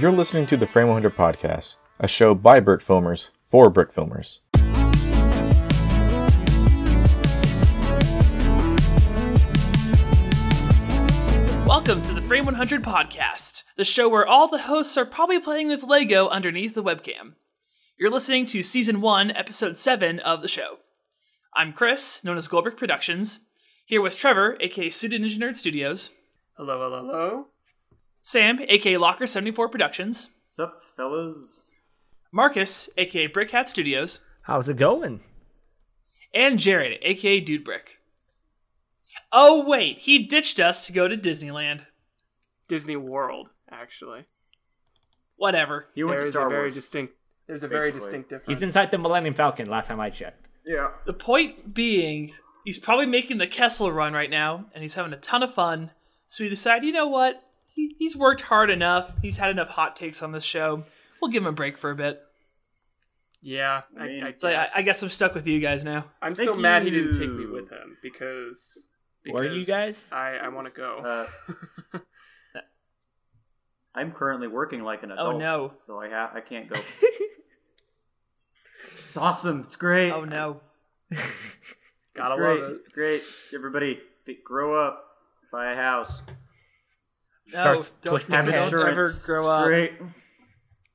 You're listening to the Frame 100 Podcast, a show by brick filmers for brick filmers. Welcome to the Frame 100 Podcast, the show where all the hosts are probably playing with Lego underneath the webcam. You're listening to Season 1, Episode 7 of the show. I'm Chris, known as Goldbrick Productions, here with Trevor, aka Pseudo Ninja Nerd Studios, Hello, hello, hello. Sam, aka Locker74 Productions, Sup, fellas? Marcus, aka Brick Hat Studios, How's it going? and Jared, aka Dude Brick. Oh, wait, he ditched us to go to Disneyland. Disney World, actually. Whatever. He went to There's Star a very Wars. distinct. There's a very distinct difference. He's inside the Millennium Falcon. Last time I checked. yeah. The point being, he's probably making the Kessel run right now, and he's having a ton of fun. So we decide, you know what? He, he's worked hard enough. He's had enough hot takes on this show. We'll give him a break for a bit. yeah, I, I mean, I, guess. So I, I guess I'm stuck with you guys now. I'm Thank still mad he didn't take me with him because. Where are you guys? I, I want to go. Uh, I'm currently working like an adult. Oh, no. So I ha- I can't go. it's awesome. It's great. Oh no. Gotta great. love it. Great. Everybody, grow up. Buy a house. No, Starts don't, twisting Have don't head. ever grow it's up. Great.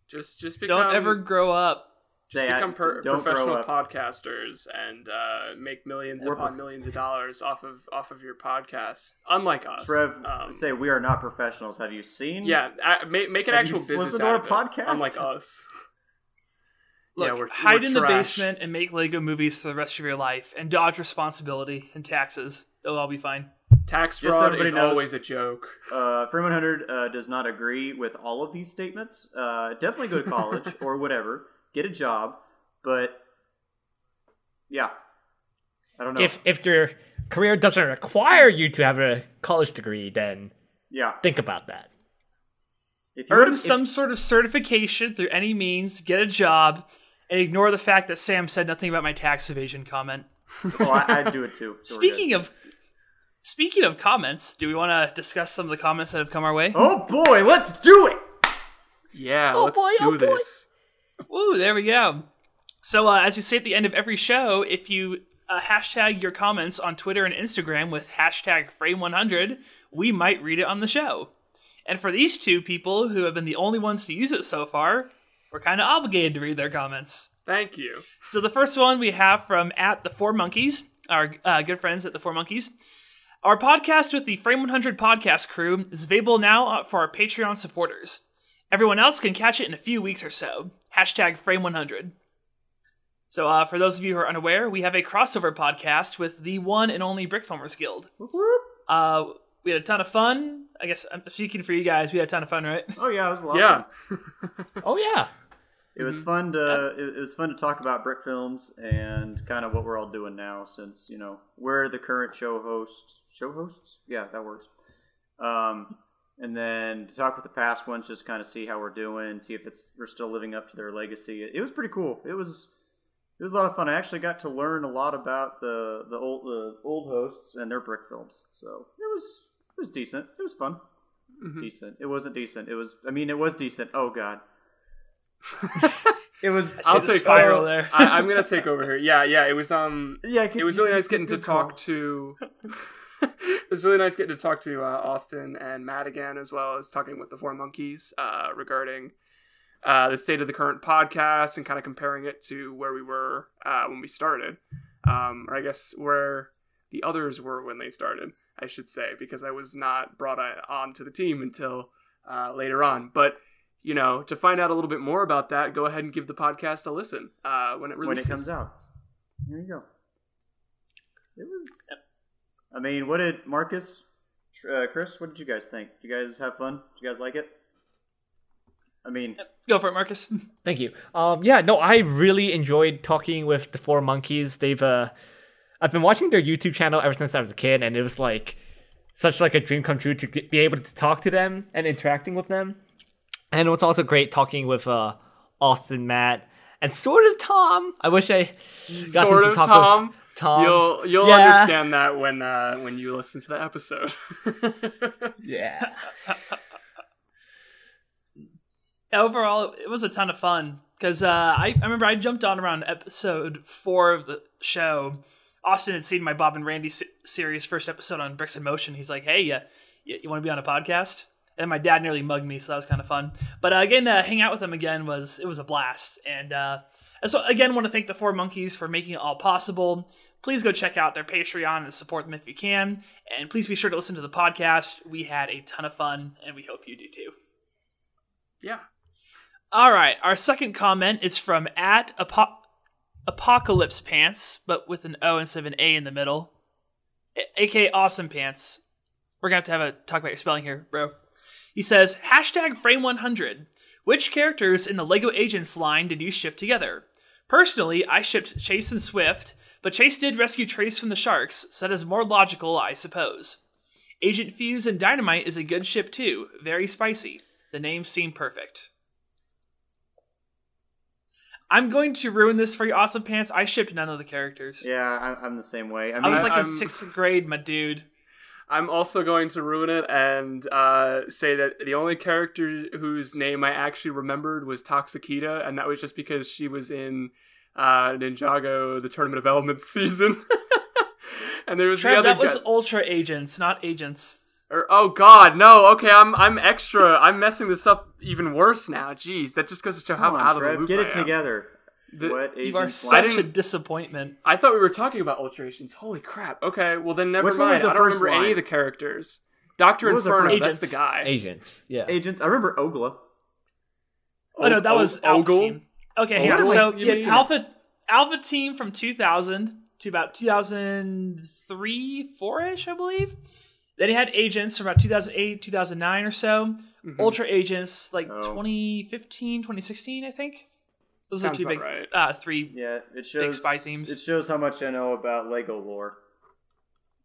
Just, just become. Don't ever grow up. Say I, become per- don't professional podcasters and uh, make millions We're upon prof- millions of dollars off of off of your podcast. Unlike us, Trev, Um, say we are not professionals. Have you seen? yeah, I, make, make an Have you actual business listened to out our of it, podcast? Unlike us. Look, Yeah, we're- hide we're in the basement and make Lego movies for the rest of your life, and dodge responsibility and taxes. It'll all be fine. Tax Just so fraud everybody is knows- always a joke. Uh, Frame 100 uh, does not agree with all of these statements. Uh, definitely go to college or whatever, get a job, but yeah, I don't know. If if your career doesn't require you to have a college degree, then yeah, think about that. if you Earn wanna- some sort of certification through any means, get a job, and ignore the fact that Sam said nothing about my tax evasion comment. oh, I, I'd do it too. so Speaking of speaking of comments, do we want to discuss some of the comments that have come our way? oh boy, let's do it. Yeah, Oh let's boy, do oh boy. this. Woo, there we go. So, uh, as you say at the end of every show, if you uh, hashtag your comments on Twitter and Instagram with hashtag Frame100, we might read it on the show. And for these two people who have been the only ones to use it so far, we're kind of obligated to read their comments. Thank you. So the first one we have from at the Four Monkeys, our uh, good friends at the Four Monkeys. Our podcast with the Frame 100 podcast crew is available now uh, for our Patreon supporters. Everyone else can catch it in a few weeks or so. Hashtag Frame 100. So, uh, for those of you who are unaware, we have a crossover podcast with the one and only Brick Filmers Guild. Uh, we had a ton of fun. I guess I'm speaking for you guys. We had a ton of fun, right? Oh yeah, it was a lot. Yeah. of fun. Oh yeah. It was fun to it, it was fun to talk about brick films and kind of what we're all doing now, since you know we're the current show host. Show hosts, yeah, that works. Um, and then to talk with the past ones, just kind of see how we're doing, see if it's we're still living up to their legacy. It, it was pretty cool. It was it was a lot of fun. I actually got to learn a lot about the the old the old hosts and their brick films. So it was it was decent. It was fun. Decent. It wasn't decent. It was. I mean, it was decent. Oh god. It was. I'll I'll the take spiral over. there. I, I'm gonna take over here. Yeah, yeah. It was um. Yeah, It was really nice getting to talk to. it was really nice getting to talk to uh, Austin and Matt again, as well as talking with the Four Monkeys uh, regarding uh, the state of the current podcast and kind of comparing it to where we were uh, when we started, um, or I guess where the others were when they started. I should say because I was not brought on on to the team until uh, later on, but. You know, to find out a little bit more about that, go ahead and give the podcast a listen uh, when it when it comes out. Here you go. It was. I mean, what did Marcus, uh, Chris? What did you guys think? Did you guys have fun? Did you guys like it? I mean, Go for it, Marcus. Thank you. Um, yeah, no, I really enjoyed talking with the four monkeys. They've uh, I've been watching their YouTube channel ever since I was a kid, and it was like such like a dream come true to be able to talk to them and interacting with them. And it was also great talking with uh, Austin, Matt, and sort of Tom. I wish I got Sort him of to talk Tom. with Tom. You'll you'll yeah. understand that when uh, when you listen to the episode. Yeah. overall it was a ton of fun because uh, I, I remember I jumped on around episode four of the show. Austin had seen my Bob and Randy se- series first episode on Bricks in Motion. He's like, "Hey, uh, you, you want to be on a podcast?" And my dad nearly mugged me, so that was kind of fun. But uh, again, uh, hang out with them again was it was a blast. And uh, so again, want to thank the Four Monkeys for making it all possible. Please go check out their Patreon and support them if you can. And please be sure to listen to the podcast. We had a ton of fun, and we hope you do too. Yeah. All right, our second comment is from at Apo- Apocalypse Pants, but with an O instead of an A in the middle, A- aka Awesome Pants. We're gonna have to have a talk about your spelling here, bro. He says hashtag Frame 100. Which characters in the Lego Agents line did you ship together? Personally, I shipped Chase and Swift, but Chase did rescue Trace from the sharks, so that is more logical, I suppose. Agent Fuse and Dynamite is a good ship too, very spicy. The names seem perfect. I'm going to ruin this for you, Awesome Pants. I shipped none of the characters. Yeah, I'm the same way. I mean, I was like I'm- in sixth grade, my dude. I'm also going to ruin it and uh, say that the only character whose name I actually remembered was Toxikita, and that was just because she was in uh, Ninjago, the Tournament of Elements season. and there was the other that was guy- Ultra Agents, not Agents. or, oh God, no. Okay, I'm I'm extra. I'm messing this up even worse now. Jeez, that just goes to show how come out on, of the loop get I it am. together. The- what You are agents? Such a disappointment. I thought we were talking about alterations. Holy crap. Okay, well then never Which one was mind. the I don't first remember any line? of the characters. Doctor What was the Inferno, first- that's Agents. the guy. Agents. Yeah. agents. I remember Ogla. Oh, no, that O- was O- Alpha Ogel? Team. Okay, hang on. Ogel? So What you you had mean? Alpha Alpha Team from 2000 to about 2003, 4ish, I believe. Then he had Agents from about 2008, 2009 or so. Mhm. Ultra Agents like Oh. 2015, 2016, I think. Those Sounds are two about big, right. uh, three. Yeah, it shows spy themes. It shows how much I know about Lego lore.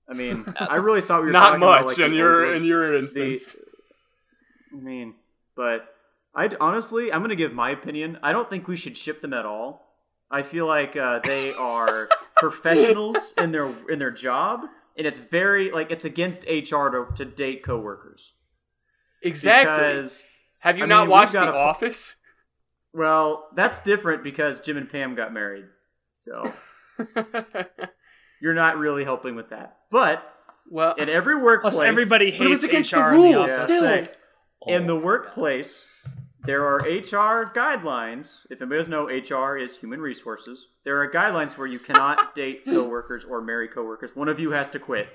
I mean, I really thought we were Not talking about, much like, in your Ogla- in your the- instance. I mean, but I honestly, I'm gonna give my opinion. I don't think we should ship them at all. I feel like uh, they are professionals in their in their job, and it's very like it's against HR to, to date coworkers. exactly. Because Have you I not mean, watched The a- Office? Well, that's different because Jim and Pam got married, so you're not really helping with that. But well, in every workplace, Plus, everybody But it was hates against HR the in the office. Yeah, still. say, oh in the workplace, there are HR guidelines. If anybody doesn't know, HR is human resources. There are guidelines where you cannot date coworkers or marry coworkers. One of you has to quit.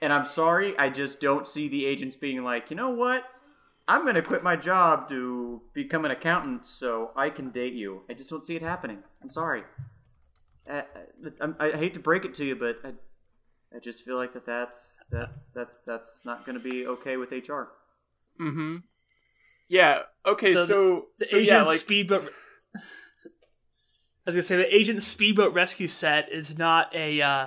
And I'm sorry, I just don't see the agents being like, you know what? I'm going to quit my job to become an accountant so I can date you. I just don't see it happening. I'm sorry. I, I, I hate to break it to you, but I, I just feel like that that's that's that's that's not going to be okay with HR. Mm-hmm. Yeah. Okay. So So, the so agent yeah, like speedboat. I was gonna say the agent speedboat rescue set is not a uh,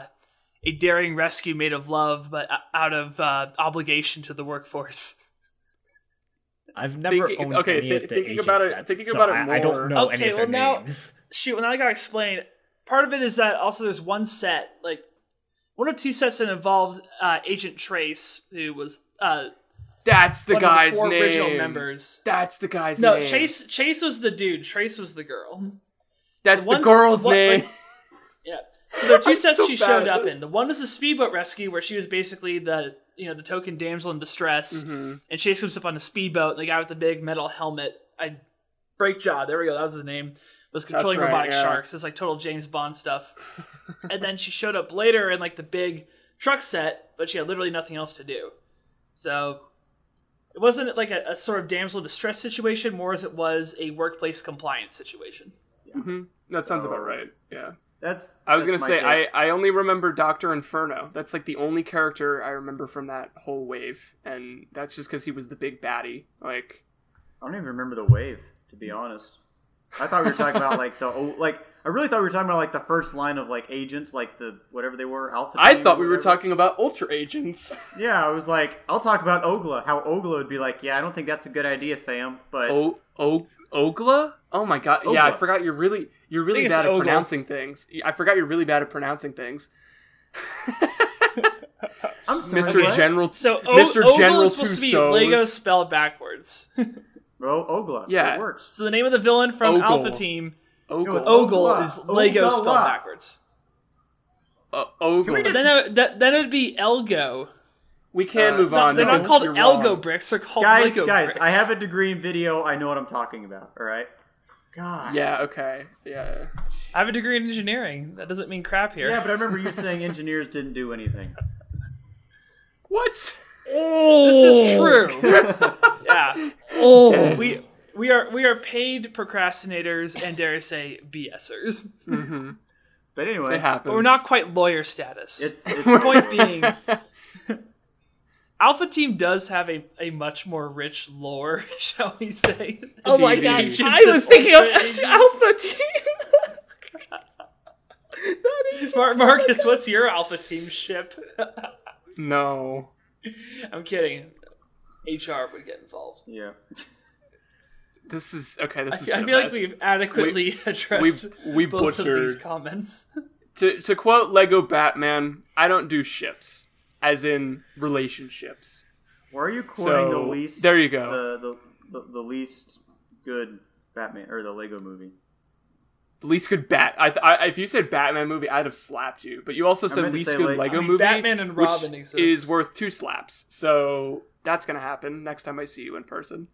a daring rescue made of love, but out of uh, obligation to the workforce. I've never Thinking- owned okay, any thi- of the thinking agent about it- sets, thinking so about it I, I don't more- know Okay, any of well, their now- Shoot, well now I gotta explain. Part of it is that also there's one set, like one or two sets that involved uh, Agent Trace, who was uh, that's the one guy's of the four name. original members. That's the guy's No, name. Chase. Chase was the dude. Trace was the girl. That's the the, ones- girl's what- name. like- Yeah. So there are 2 I'm sets so she showed up in. The one is the speedboat rescue, where she was basically the you know the token damsel in distress, Mhm. and Chase comes up on the speedboat. And the guy with the big metal helmet, I break jaw. There we go. That was his name. Was controlling right, robotic yeah. sharks. It's like total James Bond stuff. and then she showed up later in like the big truck set, but she had literally nothing else to do. So it wasn't like a, a sort of damsel in distress situation, more as it was a workplace compliance situation. Mhm. That sounds about right. Yeah. That's. I was that's gonna say take. I, I only remember Doctor Inferno. That's like the only character I remember from that whole wave, and that's just because he was the big baddie. Like I don't even remember the wave, to be honest. I thought we were talking about like the oh, like. I really thought we were talking about like the first line of like agents, like the whatever they were, Alpha. I thought we were talking about Ultra Agents. Yeah, I was like, I'll talk about Ogla. How Ogla would be like, yeah, I don't think that's a good idea, fam. But O O Ogla? Oh my god! Yeah, I forgot you're really you're really bad at Ogel. pronouncing things. I forgot you're really bad at pronouncing things. I'm sorry, Mr. what? General So o- Mr. Ogel General is supposed to be Lego Tussauds. spelled backwards. Oh, Ogla. Yeah. It works. So the name of the villain from Ogel. Alpha Team, Ogel. it's Ogel, is Lego Ogla. spelled backwards. Uh, Ogel. we We, just- Then it, that, then it'd be Elgo. We can Uh, move not- on. they're though. not called Elgo wrong. bricks. They're called guys, Lego guys, bricks. I have a degree in video. I know what I'm talking about. All right. God. Yeah. Okay. Yeah. I have a degree in engineering. That doesn't mean crap here. Yeah, but I remember you saying engineers didn't do anything. What? Oh, this is true. yeah. Oh, We we are we are paid procrastinators and dare I say BSers. Mm-hmm. But anyway, It happens. But we're not quite lawyer status. it's it's the point being Alpha Team does have a, a much more rich lore, shall we say. oh my god! I was thinking of Alpha Team. Mar- Marcus, what's your Alpha Team ship? No. I'm kidding. HR would get involved. yeah. This is okay. This I is. feel, I feel like we've adequately addressed we we both of these comments. To to quote Lego Batman, I don't do ships, as in relationships. Why are you quoting the least? there you go. The, the the the least good Batman or the Lego movie. The least good Bat. I, I if you said Batman movie, I'd have slapped you. But you also said least good like- Lego I mean, movie, Batman and which Robin exists. is worth two slaps. So that's gonna happen next time I see you in person.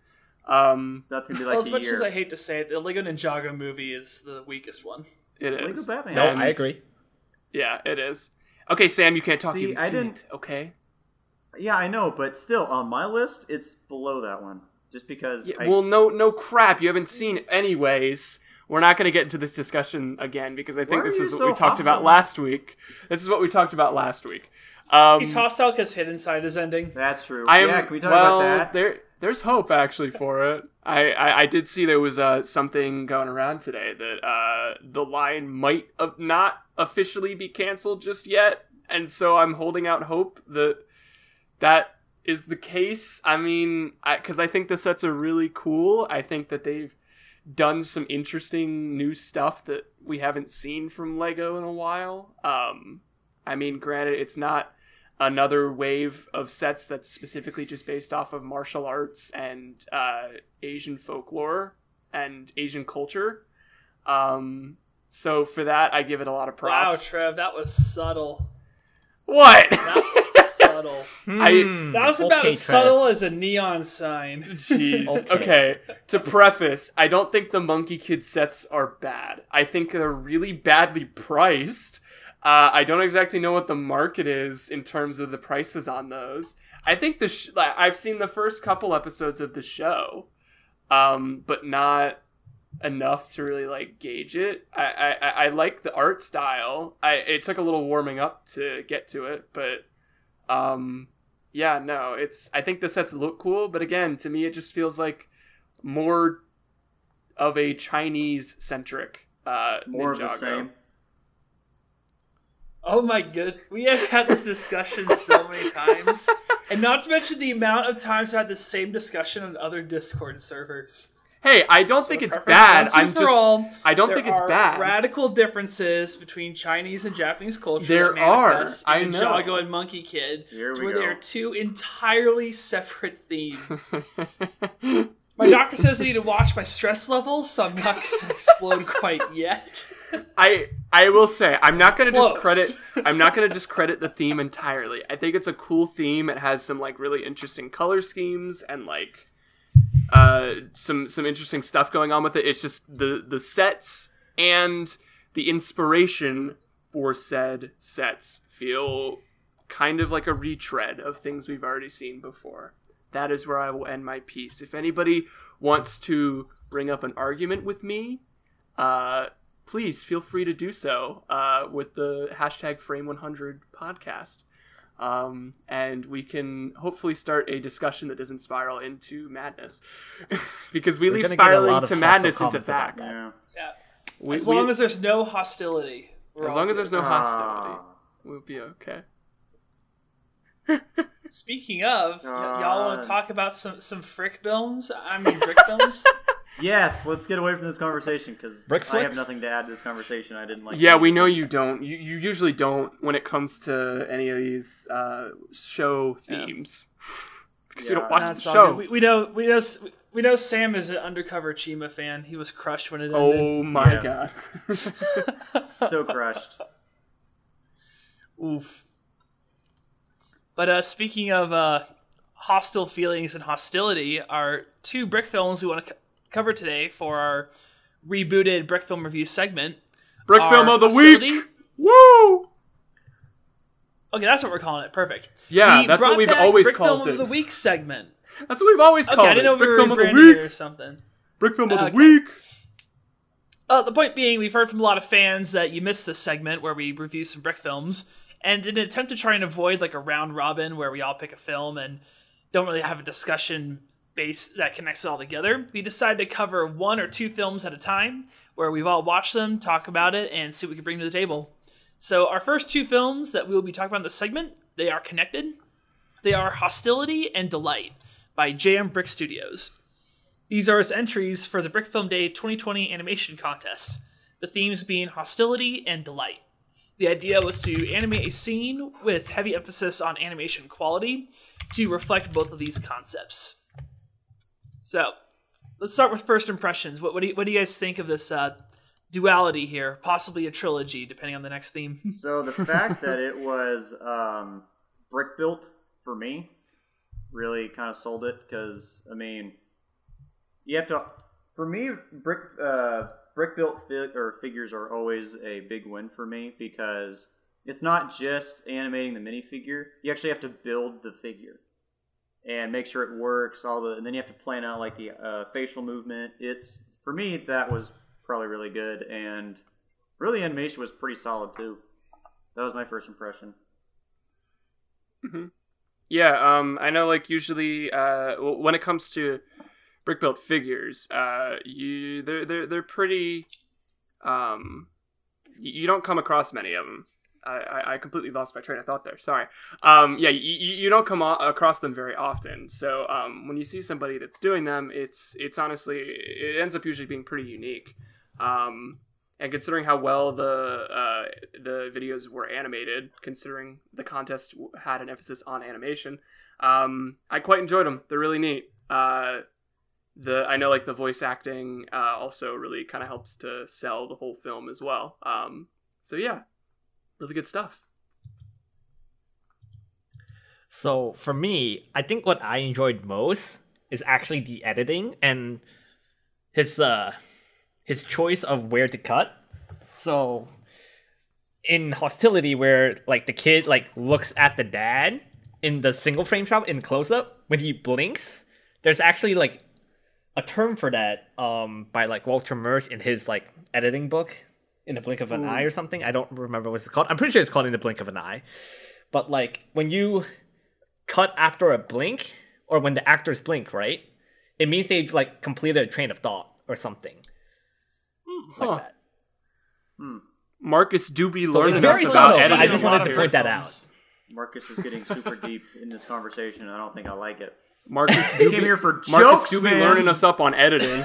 Um, So that's gonna be Well, like as the much year. as I hate to say it, the Lego Ninjago movie is the weakest one. It is. Lego. Batman. No, And- I agree. Yeah, it is. Okay, Sam, you can't talk. See, you haven't I seen didn't- it, Okay. Yeah, I know, but still on my list, it's below that one. Just because. Yeah, I, well, no, no crap. You haven't seen it anyways. We're not going to get into this discussion again because I think Why this is you what we so talked about last week. This is what we talked about last week. Um, He's hostile because Hidden Side is ending. that's true. I am. yeah, can we talk well, about that? there, there's hope actually for it. I, I, I did see there was uh, something going around today that uh, the line might not officially be canceled just yet, and so I'm holding out hope that that is the case. I mean, because I, think the sets are really cool. I think that they've done some interesting new stuff that we haven't seen from Lego in a while. Um, I mean, granted, it's not another wave of sets that's specifically just based off of martial arts and uh, Asian folklore and Asian culture. Um, so for that, I give it a lot of props. Wow. Trev, that was subtle. what? That was subtle. Hmm, That was about okay, as Trev. subtle as a neon sign. Jeez. Okay. Okay. To preface, I don't think the Monkie Kid sets are bad. I think they're really badly priced. Uh, I don't exactly know what the market is in terms of the prices on those. I think the sh- like, I've seen the first couple episodes of the show, um, but not enough to really like gauge it. I, I, I- like the art style. I it took a little warming up to get to it, but um, yeah, no, it's. I think the sets look cool, but again, to me, it just feels like more of a Chinese centric. Uh, More of the same. Oh my good. We have had this discussion so many times. And not to mention the amount of times I had the same discussion on other Discord servers. Hey, I don't So think it's bad. I'm just. all, I don't think it's are bad. Radical differences between Chinese and Japanese culture. There are. I know. Jago and Monkie Kid, Here to we where go. they are two entirely separate themes. My doctor says I need to watch my stress levels, so I'm not going to explode quite yet. I I will say I'm not gonna discredit I'm not gonna discredit the theme entirely. I think it's a cool theme. It has some like really interesting color schemes and like uh some some interesting stuff going on with it. It's just the the sets and the inspiration for said sets feel kind of like a retread of things we've already seen before. That is where I will end my piece. If anybody wants to bring up an argument with me, uh, please feel free to do so uh, with the hashtag Frame100 podcast. Um, and we can hopefully start a discussion that doesn't spiral into madness. because we We're leave gonna get a spiraling lot to madness into comments that. Yeah. Yeah. We- As we- long as there's no hostility. we're as long as there's no hostility, Ah. we'll be okay. Speaking of, y- y'all want to talk about some some frick films? I mean, brick films. Yes, let's get away from this conversation because Brick I have flicks? nothing to add to this conversation. I didn't like. Yeah, any we know you don't. You, you usually don't when it comes to any of these uh, show themes. because you Yeah. don't watch That's the all show. good. We, we know we know s- we We know Sam is an undercover Chima fan. He was crushed when it ended. Oh my Yes. god. So crushed. Oof. But uh, speaking of uh, hostile feelings and hostility, our two brick films we want to co- cover today for our rebooted brick film review segment. Brick film of the Hostility- week. Woo! Okay, that's what we're calling it. Perfect. Yeah, We that's what we've always brick called film it. of the week segment. That's what we've always Okay, called I didn't know it. Brick were film of the week. or something. Brick film of the Okay. week. Uh, the point being, we've heard from a lot of fans that you missed this segment where we review some brick films, and in an attempt to try and avoid like a round robin where we all pick a film and don't really have a discussion base that connects it all together, we decided to cover one or two films at a time where we've all watched them, talk about it, and see what we can bring to the table. So our first two films that we will be talking about in this segment, they are connected. They are Hostility and Delight by JM Brick Studios. These are his entries for the Brick Film Day 2020 animation contest, the themes being hostility and delight. The idea was to animate a scene with heavy emphasis on animation quality to reflect both of these concepts. So, let's start with first impressions. What, what, do, you, what do you guys think of this uh, duality here? Possibly a trilogy, depending on the next theme. So the fact that it was um, brick built for me really kind of sold it because I mean, you have to. For me, brick uh, brick built fi- or figures are always a big win for me because it's not just animating the minifigure. You actually have to build the figure and make sure it works. All the and then you have to plan out like the uh, facial movement. It's for me that was probably really good and really animation was pretty solid too. That was my first impression. Yeah, um, I know. Like usually, uh, when it comes to brick built figures, uh, you they're they're they're pretty. Um, you don't come across many of them. I, I, completely lost my train of thought there. Sorry. Um, yeah, you, you don't come across them very often. So um, when you see somebody that's doing them, it's it's honestly it ends up usually being pretty unique. Um, and considering how well the uh, the videos were animated, considering the contest had an emphasis on animation, um, I quite enjoyed them. They're really neat. Uh, the I know like the voice acting uh, also really kind of helps to sell the whole film as well. Um, so yeah, really good stuff. So for me, I think what I enjoyed most is actually the editing and his uh his choice of where to cut. So in hostility where like the kid like looks at the dad in the single frame shot in close up when he blinks, there's actually like a term for that um by like Walter Murch in his like editing book in the blink of an eye or something. I don't remember what it's called. I'm pretty sure it's called in the blink of an eye. But like when you cut after a blink or when the actors blink, right? It means they've like completed a train of thought or something like Huh. that. Marcus do be So learning it's very about subtle, but I just wanted to point that out. Marcus is getting super deep in this conversation. and I don't think I like it. Marcus He do came here for Marcus jokes, do be man. learning us up on editing.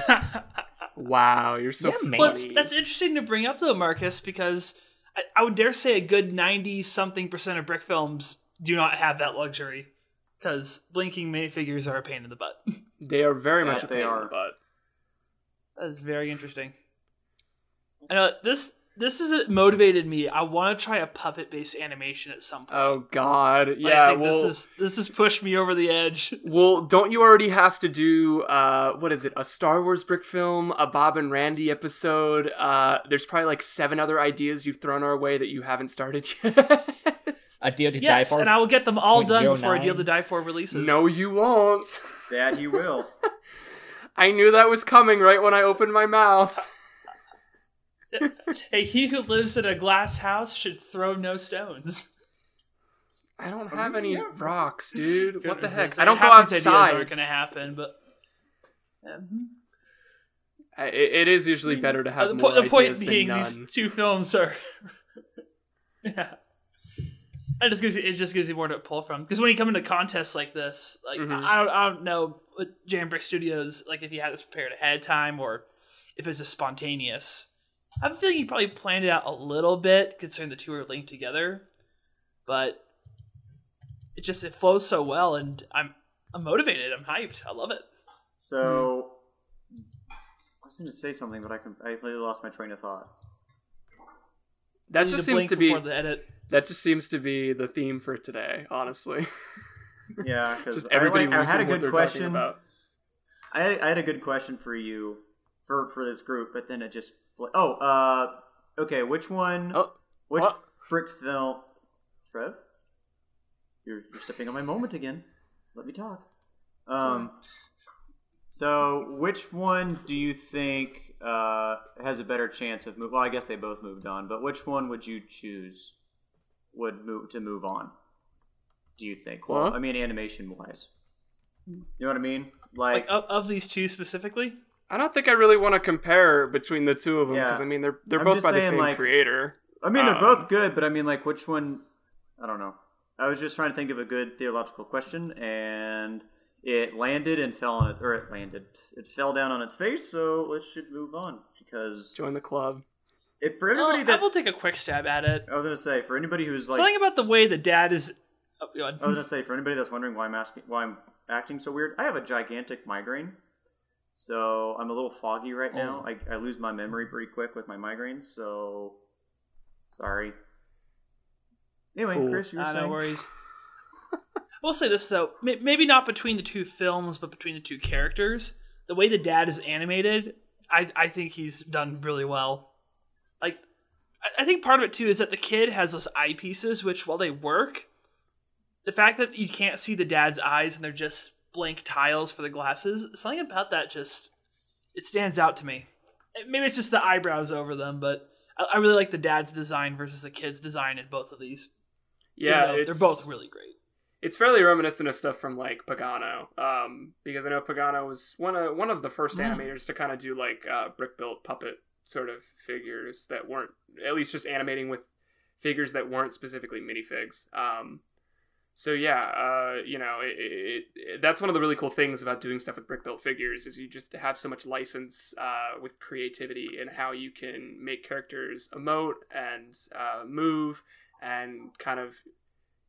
wow, you're so Yeah. Well, funny. that's interesting to bring up though, Marcus, because I, I would dare say a good ninety something percent of brick films do not have that luxury, because blinking minifigures are a pain in the butt. They are very much Yeah, a they pain in are. the butt. that is very interesting. I know this. This has motivated me. I want to try a puppet based animation at some point. Oh God, Like, yeah. I think well, this is this has pushed me over the edge. well, don't you already have to do uh, what is it? A Star Wars brick film, a Bob and Randy episode. Uh, there's probably like seven other ideas you've thrown our way that you haven't started yet. A deal to Yes, die for. and I will get them all done before a deal to die for releases. no, you won't. That you will. I knew that was coming right when I opened my mouth. Hey, he who lives in a glass house should throw no stones. I don't have any rocks, dude. What the heck? So I don't go half these ideas outside. aren't going to happen, but I- It, it is usually better to have the, more po- the point ideas than being, none. these two films are. yeah, it just gives you it just gives you more to pull from. Because when you come into contests like this, like Mhm. I don't I don't know what Jam Brick Studios like if you had this prepared ahead of time or if it's just spontaneous. I have a feeling you probably planned it out a little bit, considering the two are linked together, but it just it flows so well, and I'm I'm motivated. I'm hyped. I love it. So I was going to say something, but I com- I completely lost my train of thought. That just to seems to be the edit. that just seems to be the theme for today. Honestly, Yeah, because just I, everybody like, I had a good question. about. I had, I had a good question for you for for this group, but then it just oh uh okay, which one? Oh, which what? brick film? Trev, you're you're stepping on my moment again. Let me talk. Um, so which one do you think uh has a better chance of move? Well, I guess they both moved on, but which one would you choose would move to move on? Do you think? Well, Huh? I mean, animation wise. You know what I mean? Like of, of these two specifically. I don't think I really want to compare between the two of them because Yeah. I mean they're they're I'm both just by the same like- creator. I mean, they're Um, both good, but I mean, like, which one? I don't know. I was just trying to think of a good theological question, and it landed and fell on it, or it landed. It fell down on its face. So let's should move on because Join the club. if for Well, anybody I will take a quick stab at it. I was gonna say for anybody who's like, Something about the way the dad is. Oh, go ahead. I was gonna say for anybody that's wondering why I'm asking, why I'm acting so weird. I have a gigantic migraine, so I'm a little foggy right now. I, I lose my memory pretty quick with my migraines, so sorry. Anyway, Cool. Chris, you were Ah, saying no worries. we'll say this though, May- maybe not between the two films, but between the two characters. The way the dad is animated, I I think he's done really well. Like, I- I think part of it too is that the kid has those eyepieces, which while they work, the fact that you can't see the dad's eyes and they're just blank tiles for the glasses, something about that just it stands out to me. Maybe it's just the eyebrows over them, but I, I really like the dad's design versus the kid's design in both of these. Yeah, though it's, they're both really great. It's fairly reminiscent of stuff from like Pagano, um, because I know Pagano was one of one of the first Mm. animators to kind of do like uh, brick built puppet sort of figures that weren't at least just animating with figures that weren't specifically minifigs. Um, so yeah, uh, you know, it, it, it, that's one of the really cool things about doing stuff with brick built figures is you just have so much license uh, with creativity and how you can make characters emote and uh, move and kind of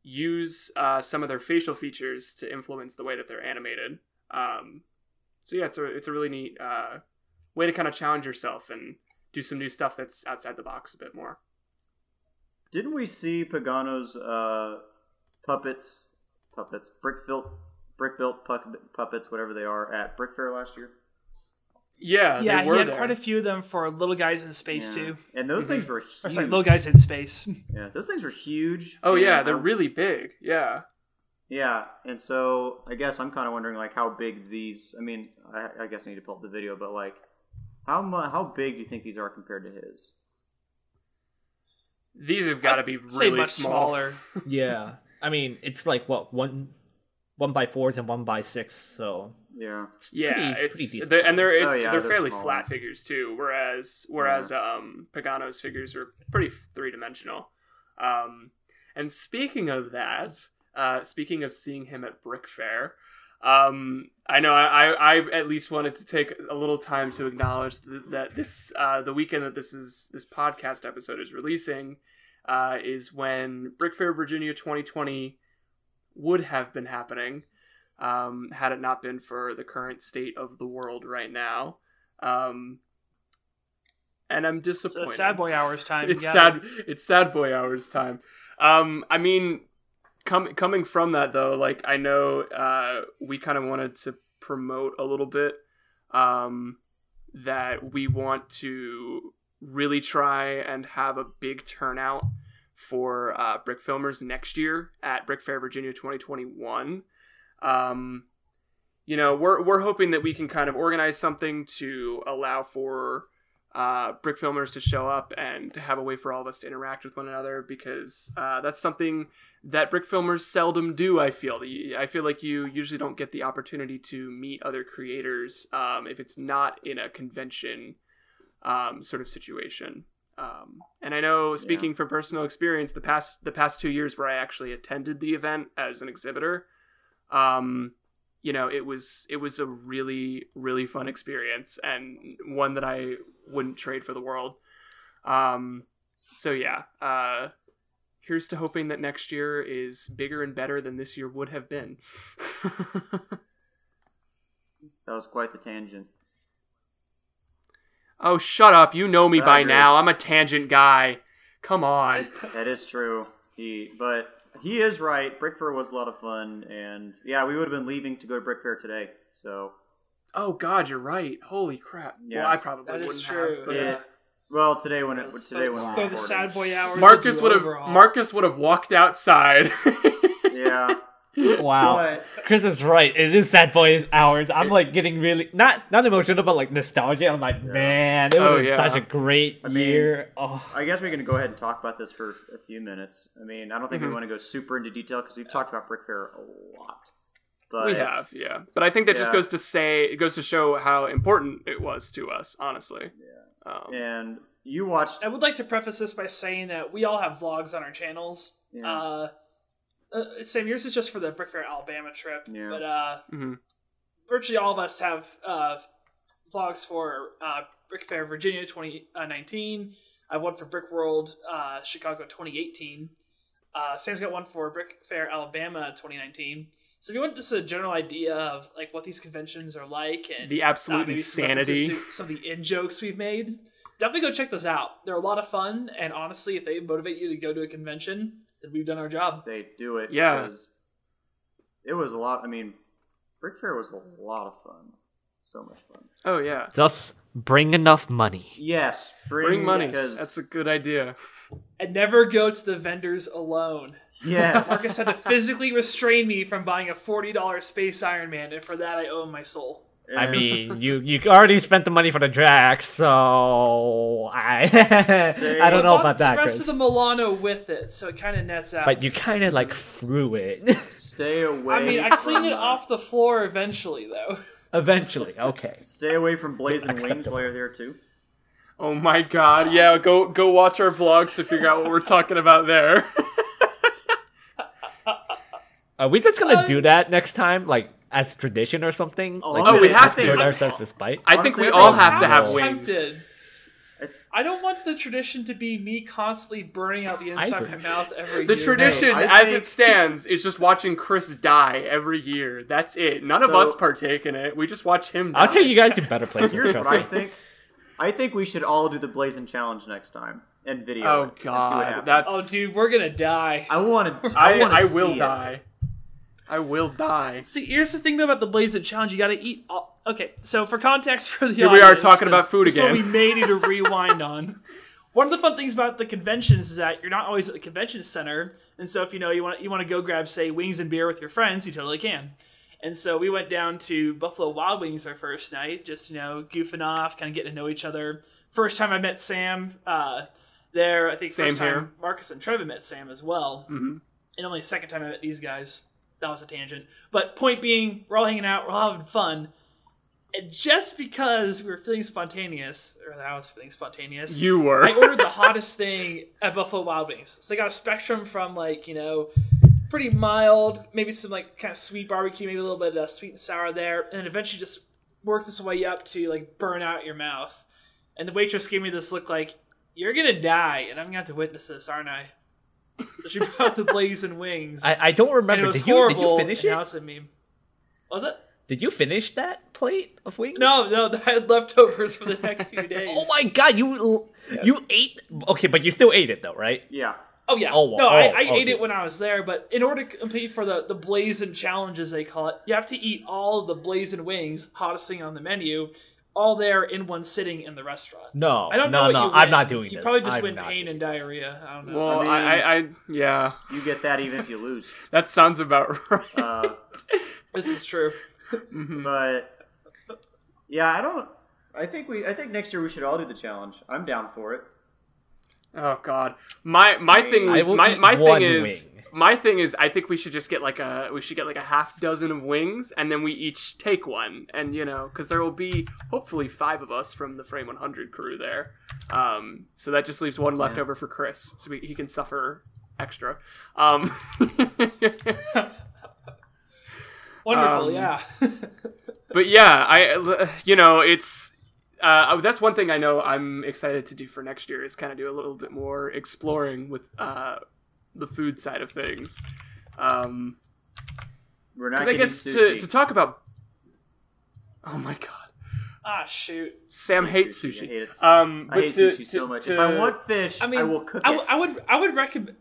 use uh, some of their facial features to influence the way that they're animated. Um, so yeah, it's a it's a really neat uh, way to kind of challenge yourself and do some new stuff that's outside the box a bit more. Didn't we see Pagano's uh, puppets, puppets, brick built, brick built puppets, whatever they are, at Brick Fair last year? Yeah, yeah, they he had there. quite a few of them for Little Guys in Space Yeah. too. And those Mhm. things were Or huge. sorry, Little Guys in Space. Yeah, those things were huge. Oh yeah, they're I- really big. Yeah. Yeah, and so I guess I'm kind of wondering like how big these. I mean, I, I guess I need to pull up the video, but like, how mu- how big do you think these are compared to his? These have got to be really Say much small. smaller. yeah, I mean it's like what one one by fours and one by six, so Yeah, it's Yeah, it's pretty decent. and they're it's, Oh, yeah, they're, they're fairly smaller. flat figures too. Whereas whereas um Pagano's figures are pretty three dimensional. Um, and speaking of that, uh, speaking of seeing him at Brick Fair, um, I know I, I, I at least wanted to take a little time to acknowledge th- that this uh, the weekend that this is this podcast episode is releasing uh, is when Brick Fair Virginia 2020 would have been happening um, had it not been for the current state of the world right now. Um, and I'm disappointed. a sad boy hours time. It's Yeah. sad. It's sad boy hours time. Um, I mean, com- coming from that though, like I know uh, we kind of wanted to promote a little bit um, that we want to really try and have a big turnout for uh, Brick Filmers next year at Brick Fair Virginia 2021. Um, you know, we're we're hoping that we can kind of organize something to allow for uh, brick filmers to show up and to have a way for all of us to interact with one another because uh, that's something that brick filmers seldom do. I feel I feel like you usually don't get the opportunity to meet other creators um, if it's not in a convention um, sort of situation. Um, and I know, speaking from personal experience, the past the past two years where I actually attended the event as an exhibitor, um, you know it was it was a really really fun experience and one that i wouldn't trade for the world um so yeah uh here's to hoping that next year is bigger and better than this year would have been That was quite the tangent. Oh, shut up! You know me I by agree. now. I'm a tangent guy. Come on. That is true. He, but he is right. Brick Fair was a lot of fun, and yeah, we would have been leaving to go to Brick Fair today. So Oh God, you're right. Holy crap. Yeah. Well, I probably That is wouldn't true. have. But, yeah. uh, Well, today when it Let's today throw, when let's the sad boy hours. Marcus would have. Marcus would have walked outside. Yeah. Wow. But Chris is right. It is sad boy hours. I'm like getting really not not emotional, but like nostalgia. I'm like, man, it was Oh, yeah. such a great I mean, year. Oh, I guess we're gonna go ahead and talk about this for a few minutes. I mean, I don't think Mhm. we want to go super into detail because we've talked about Brick Fair a lot. But we have, yeah. But I think that just goes to say it goes to show how important it was to us, honestly. Yeah. Um, and you watched. I would like to preface this by saying that we all have vlogs on our channels. Yeah. Uh, uh, Sam, yours is just for the Brick Fair Alabama trip, Yeah. but uh, mhm. virtually all of us have uh, vlogs for uh, Brick Fair Virginia 2019. I have one for Brick World uh, Chicago 2018. Uh, Sam's got one for Brick Fair Alabama 2019. So if you want just a general idea of like what these conventions are like and The uh, absolute maybe insanity. to some of the in jokes we've made, definitely go check those out. They're a lot of fun, and honestly, if they motivate you to go to a convention, then we've done our job. say do it. Yeah. because It was a lot. I mean, Brick Fair was a lot of fun. So much fun. Oh yeah. just bring enough money. Yes, bring, Bring money. Because, That's a good idea. And never go to the vendors alone. yes. Marcus had to physically restrain me from buying a forty dollars Space Iron Man, and for that I owe him my soul. I mean, you you already spent the money for the Drax, so I I don't know Bought about that, The rest Chris. of the Milano with it, so it kind of nets out. But you kind of like threw it. stay away. I mean, I cleaned it off the floor eventually, though. Eventually, okay. Stay away from blazing wings while you're there too. Oh my god. Yeah, go go watch our vlogs to figure out what we're talking about there. Are we just gonna Uh, do that next time, like as tradition or something? Oh, like, oh, we have to. do it I- ourselves despite. I think Honestly, we all have to have I'm wings. Tempted. I don't want the tradition to be me constantly burning out the inside of my mouth every The year. The tradition, I as think- it stands, is just watching Chris die every year. That's it. None of us partake in it. We just watch him die. I'll take you guys to better places. Here's trust what I think. I think we should all do the blazing challenge next time and video. Oh it and see what god, happens. that's Oh, dude, we're gonna die. I want to. I I, want to I see will it. I will die. See, here's the thing though about the Blazing Challenge. You got to eat. All... Okay, so for context for the Here we are talking about food again. what we may need to rewind on. One of the fun things about the conventions is that you're not always at the convention center, and so if you know you want you want to go grab say wings and beer with your friends, you totally can. And so we went down to Buffalo Wild Wings our first night, just you know goofing off, kind of getting to know each other. First time I met Sam uh, there, I think first Same time here. Marcus and Trevor met Sam as well Mhm. and only the second time I met these guys. That was a tangent. But point being, we're all hanging out, we're all having fun. And just because we were feeling spontaneous, or I was feeling spontaneous, You were. I ordered the hottest thing at Buffalo Wild Wings. So I got a spectrum from like, you know, pretty mild, maybe some like kind of sweet barbecue, maybe a little bit of sweet and sour there, and then eventually just works its way up to like burn out your mouth. And the waitress gave me this look like, you're gonna die, and I'm gonna have to witness this, aren't I? So she brought the blazing wings. I, I don't and remember. it was Did you, horrible. did you finish and it? Now it's a meme. Was it? Did you finish that plate of wings? No, no. I had leftovers for the next few days. Oh my god, you you ate okay, but you still ate it though, right? Yeah. Oh yeah. Oh, no, I, oh, I oh, ate dude. it when I was there, but in order to compete for the the blazing challenges they call it, you have to eat all of the blazing wings, hottest thing on the menu, all there in one sitting in the restaurant. No, I don't know no, what no. you I'm win. not doing You this. probably just I'm win pain and this. diarrhea. I don't know. Well, I I, I, I, yeah, You get that even if you lose. that sounds about right. Uh, this is true. but yeah, I don't. I think we. I think next year we should all do the challenge. I'm down for it. Oh God, my my thing, I will my my thing is, wing. My thing is, I think we should just get like a, we should get like a half dozen of wings, and then we each take one, and you know, because there will be hopefully five of us from the Frame 100 crew there, um, so that just leaves one left over for Chris, so we, he can suffer extra. Um, Wonderful. Um, yeah. but yeah, I you know it's uh, that's one thing I know I'm excited to do for next year is kind of do a little bit more exploring with uh, the food side of things. Um, We're not 'cause I guess to, sushi. to talk about. Oh my god. Ah, shoot. Sam I hates sushi. I sushi. hate it. Um, I hate to- sushi so much. to- If I want fish, I I, will cook I, it. w- I would I would recommend.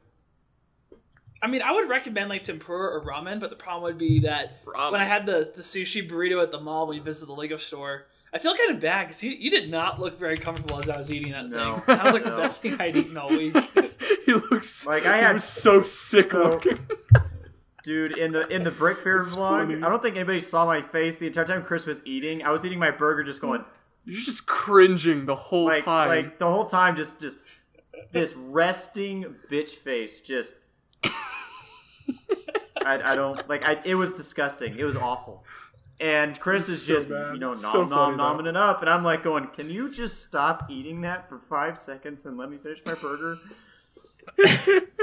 I mean, I would recommend like tempura or ramen, but the problem would be that Ramen. when I had the, the sushi burrito at the mall when we visited the Lego store, I feel kind of bad because you, you did not look very comfortable as I was eating that No. thing. That was like No. the best thing I'd eaten all week. he looks Like, I he had- was so sick so- looking. Dude, in the in the Brick Fair It's vlog, funny. I don't think anybody saw my face the entire time Chris was eating. I was eating my burger, just going You're just cringing the whole like time. like the whole time, just just this resting bitch face, just. I, I don't like. I it was disgusting. It was awful. And Chris is so just bad. you know nom So funny, nom though. nomming it up, and I'm like going, "Can you just stop eating that for five seconds and let me finish my burger?"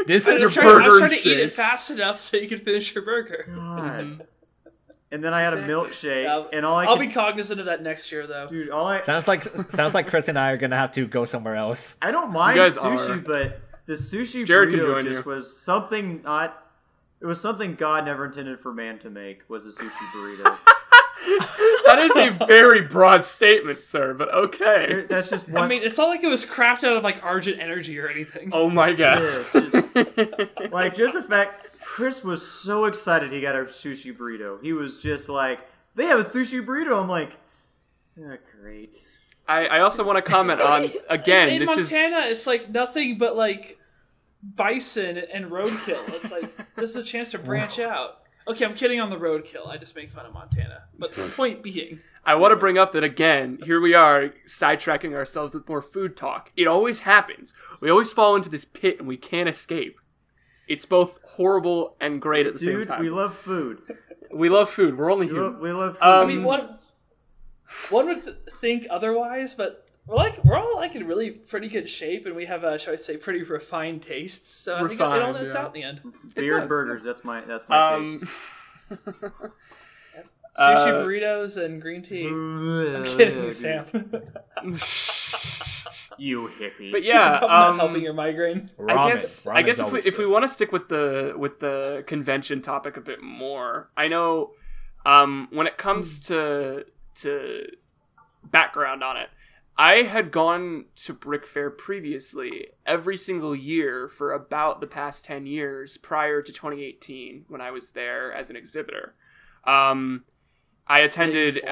This I was, is trying, I was trying to and eat it fast enough so you could finish your burger. God. Mm-hmm. And then I had Exactly. a milkshake, Yeah, and all I I'll could, be cognizant of that next year, though. dude, all I sounds like sounds like Chris and I are gonna have to go somewhere else. I don't mind sushi, are. but the sushi Jared burrito join just you. was something not. It was something God never intended for man to make. Was a sushi burrito. that is a very broad statement, sir. But okay. That's just one. I mean, it's not like it was crafted out of like Argent Energy or anything. Oh my god. Yeah, just- like just the fact Chris was so excited he got a sushi burrito. He was just like, "They have a sushi burrito." I'm like, "Ah, "Great." I, I also want to comment on again. in this is Montana, it's like nothing but like bison and roadkill. It's like this is a chance to branch out. Okay, I'm kidding on the roadkill. I just make fun of Montana. But the point being, I want to bring up that again. Here we are sidetracking ourselves with more food talk. It always happens. We always fall into this pit and we can't escape. It's both horrible and great at the same Dude, time. we love food. We love food. We're only We human. love, we love food. Um, I mean, one one would th- think otherwise, but we're like we're all like in really pretty good shape, and we have, uh, shall I say, pretty refined tastes. So I think it all Refined, nets yeah. out in the end. Beer and burgers. That's my that's my Um, taste. Sushi Uh, burritos and green tea. I'm kidding you, Sam. You hippie. but yeah, I'm not um, helping your migraine. Ramen. I guess I guess if we always if we want to stick with the with the convention topic a bit more, I know um, when it comes to to background on it, I had gone to Brick Fair previously every single year for about the past ten years prior to 2018 when I was there as an exhibitor. Um, I attended.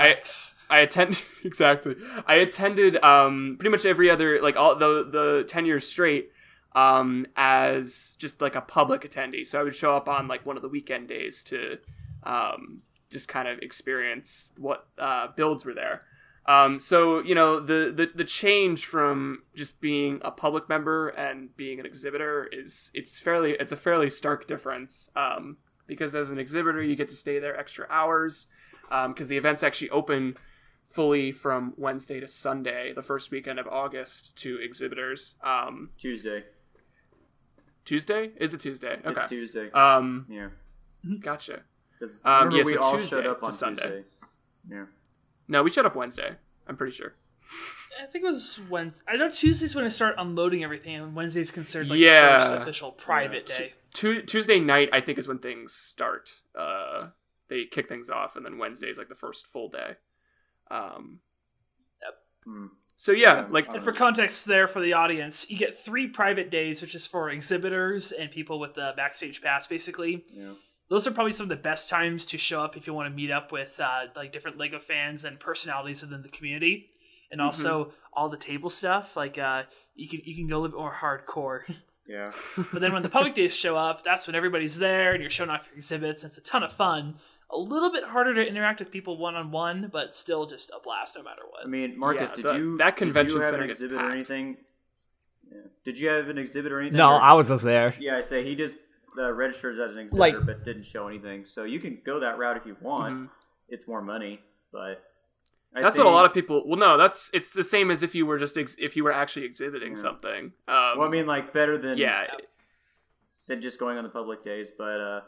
I attend exactly. I attended um pretty much every other like all the the ten years straight um as just like a public attendee. So I would show up on like one of the weekend days to um just kind of experience what uh, builds were there. Um, so you know the, the the change from just being a public member and being an exhibitor is it's fairly it's a fairly stark difference um, because as an exhibitor you get to stay there extra hours because the events actually open fully from Wednesday to Sunday, the first weekend of August, to exhibitors. Um, Tuesday. Tuesday is it Tuesday? Okay. It's Tuesday. Um, yeah. gotcha. Because Um, yeah, we so all Tuesday showed up to on Sunday. Tuesday. Yeah. No, we shut up Wednesday. I'm pretty sure. I think it was Wednesday. I know Tuesday's when I start unloading everything, and Wednesday's considered like Yeah. the first official private Yeah. day. Tu- Tuesday night, I think, is when things start. Uh, they kick things off, and then Wednesday is like the first full day. Um, Hmm. so yeah, like And for context, there for the audience, you get three private days, which is for exhibitors and people with the backstage pass, basically. Yeah. Those are probably some of the best times to show up if you want to meet up with uh, like different Lego fans and personalities within the community, and also all the table stuff. Like uh, you can you can go a little bit more hardcore. Yeah. But then when the public days show up, that's when everybody's there and you're showing off your exhibits. And it's a ton of fun. A little bit harder to interact with people one on one, but still just a blast no matter what. I mean, Marcus, Yeah, did the- you that convention did you have center an exhibit or anything? Yeah. Did you have an exhibit or anything? No, or- I was just there. Yeah, I say he just uh, registers as an exhibitor, Like- but didn't show anything. So you can go that route if you want. Mhm. It's more money, but I that's think, what a lot of people. Well, no, that's it's the same as if you were just ex- if you were actually exhibiting Yeah. something. Um, Well, I mean, like better than yeah, than just going on the public days. But uh,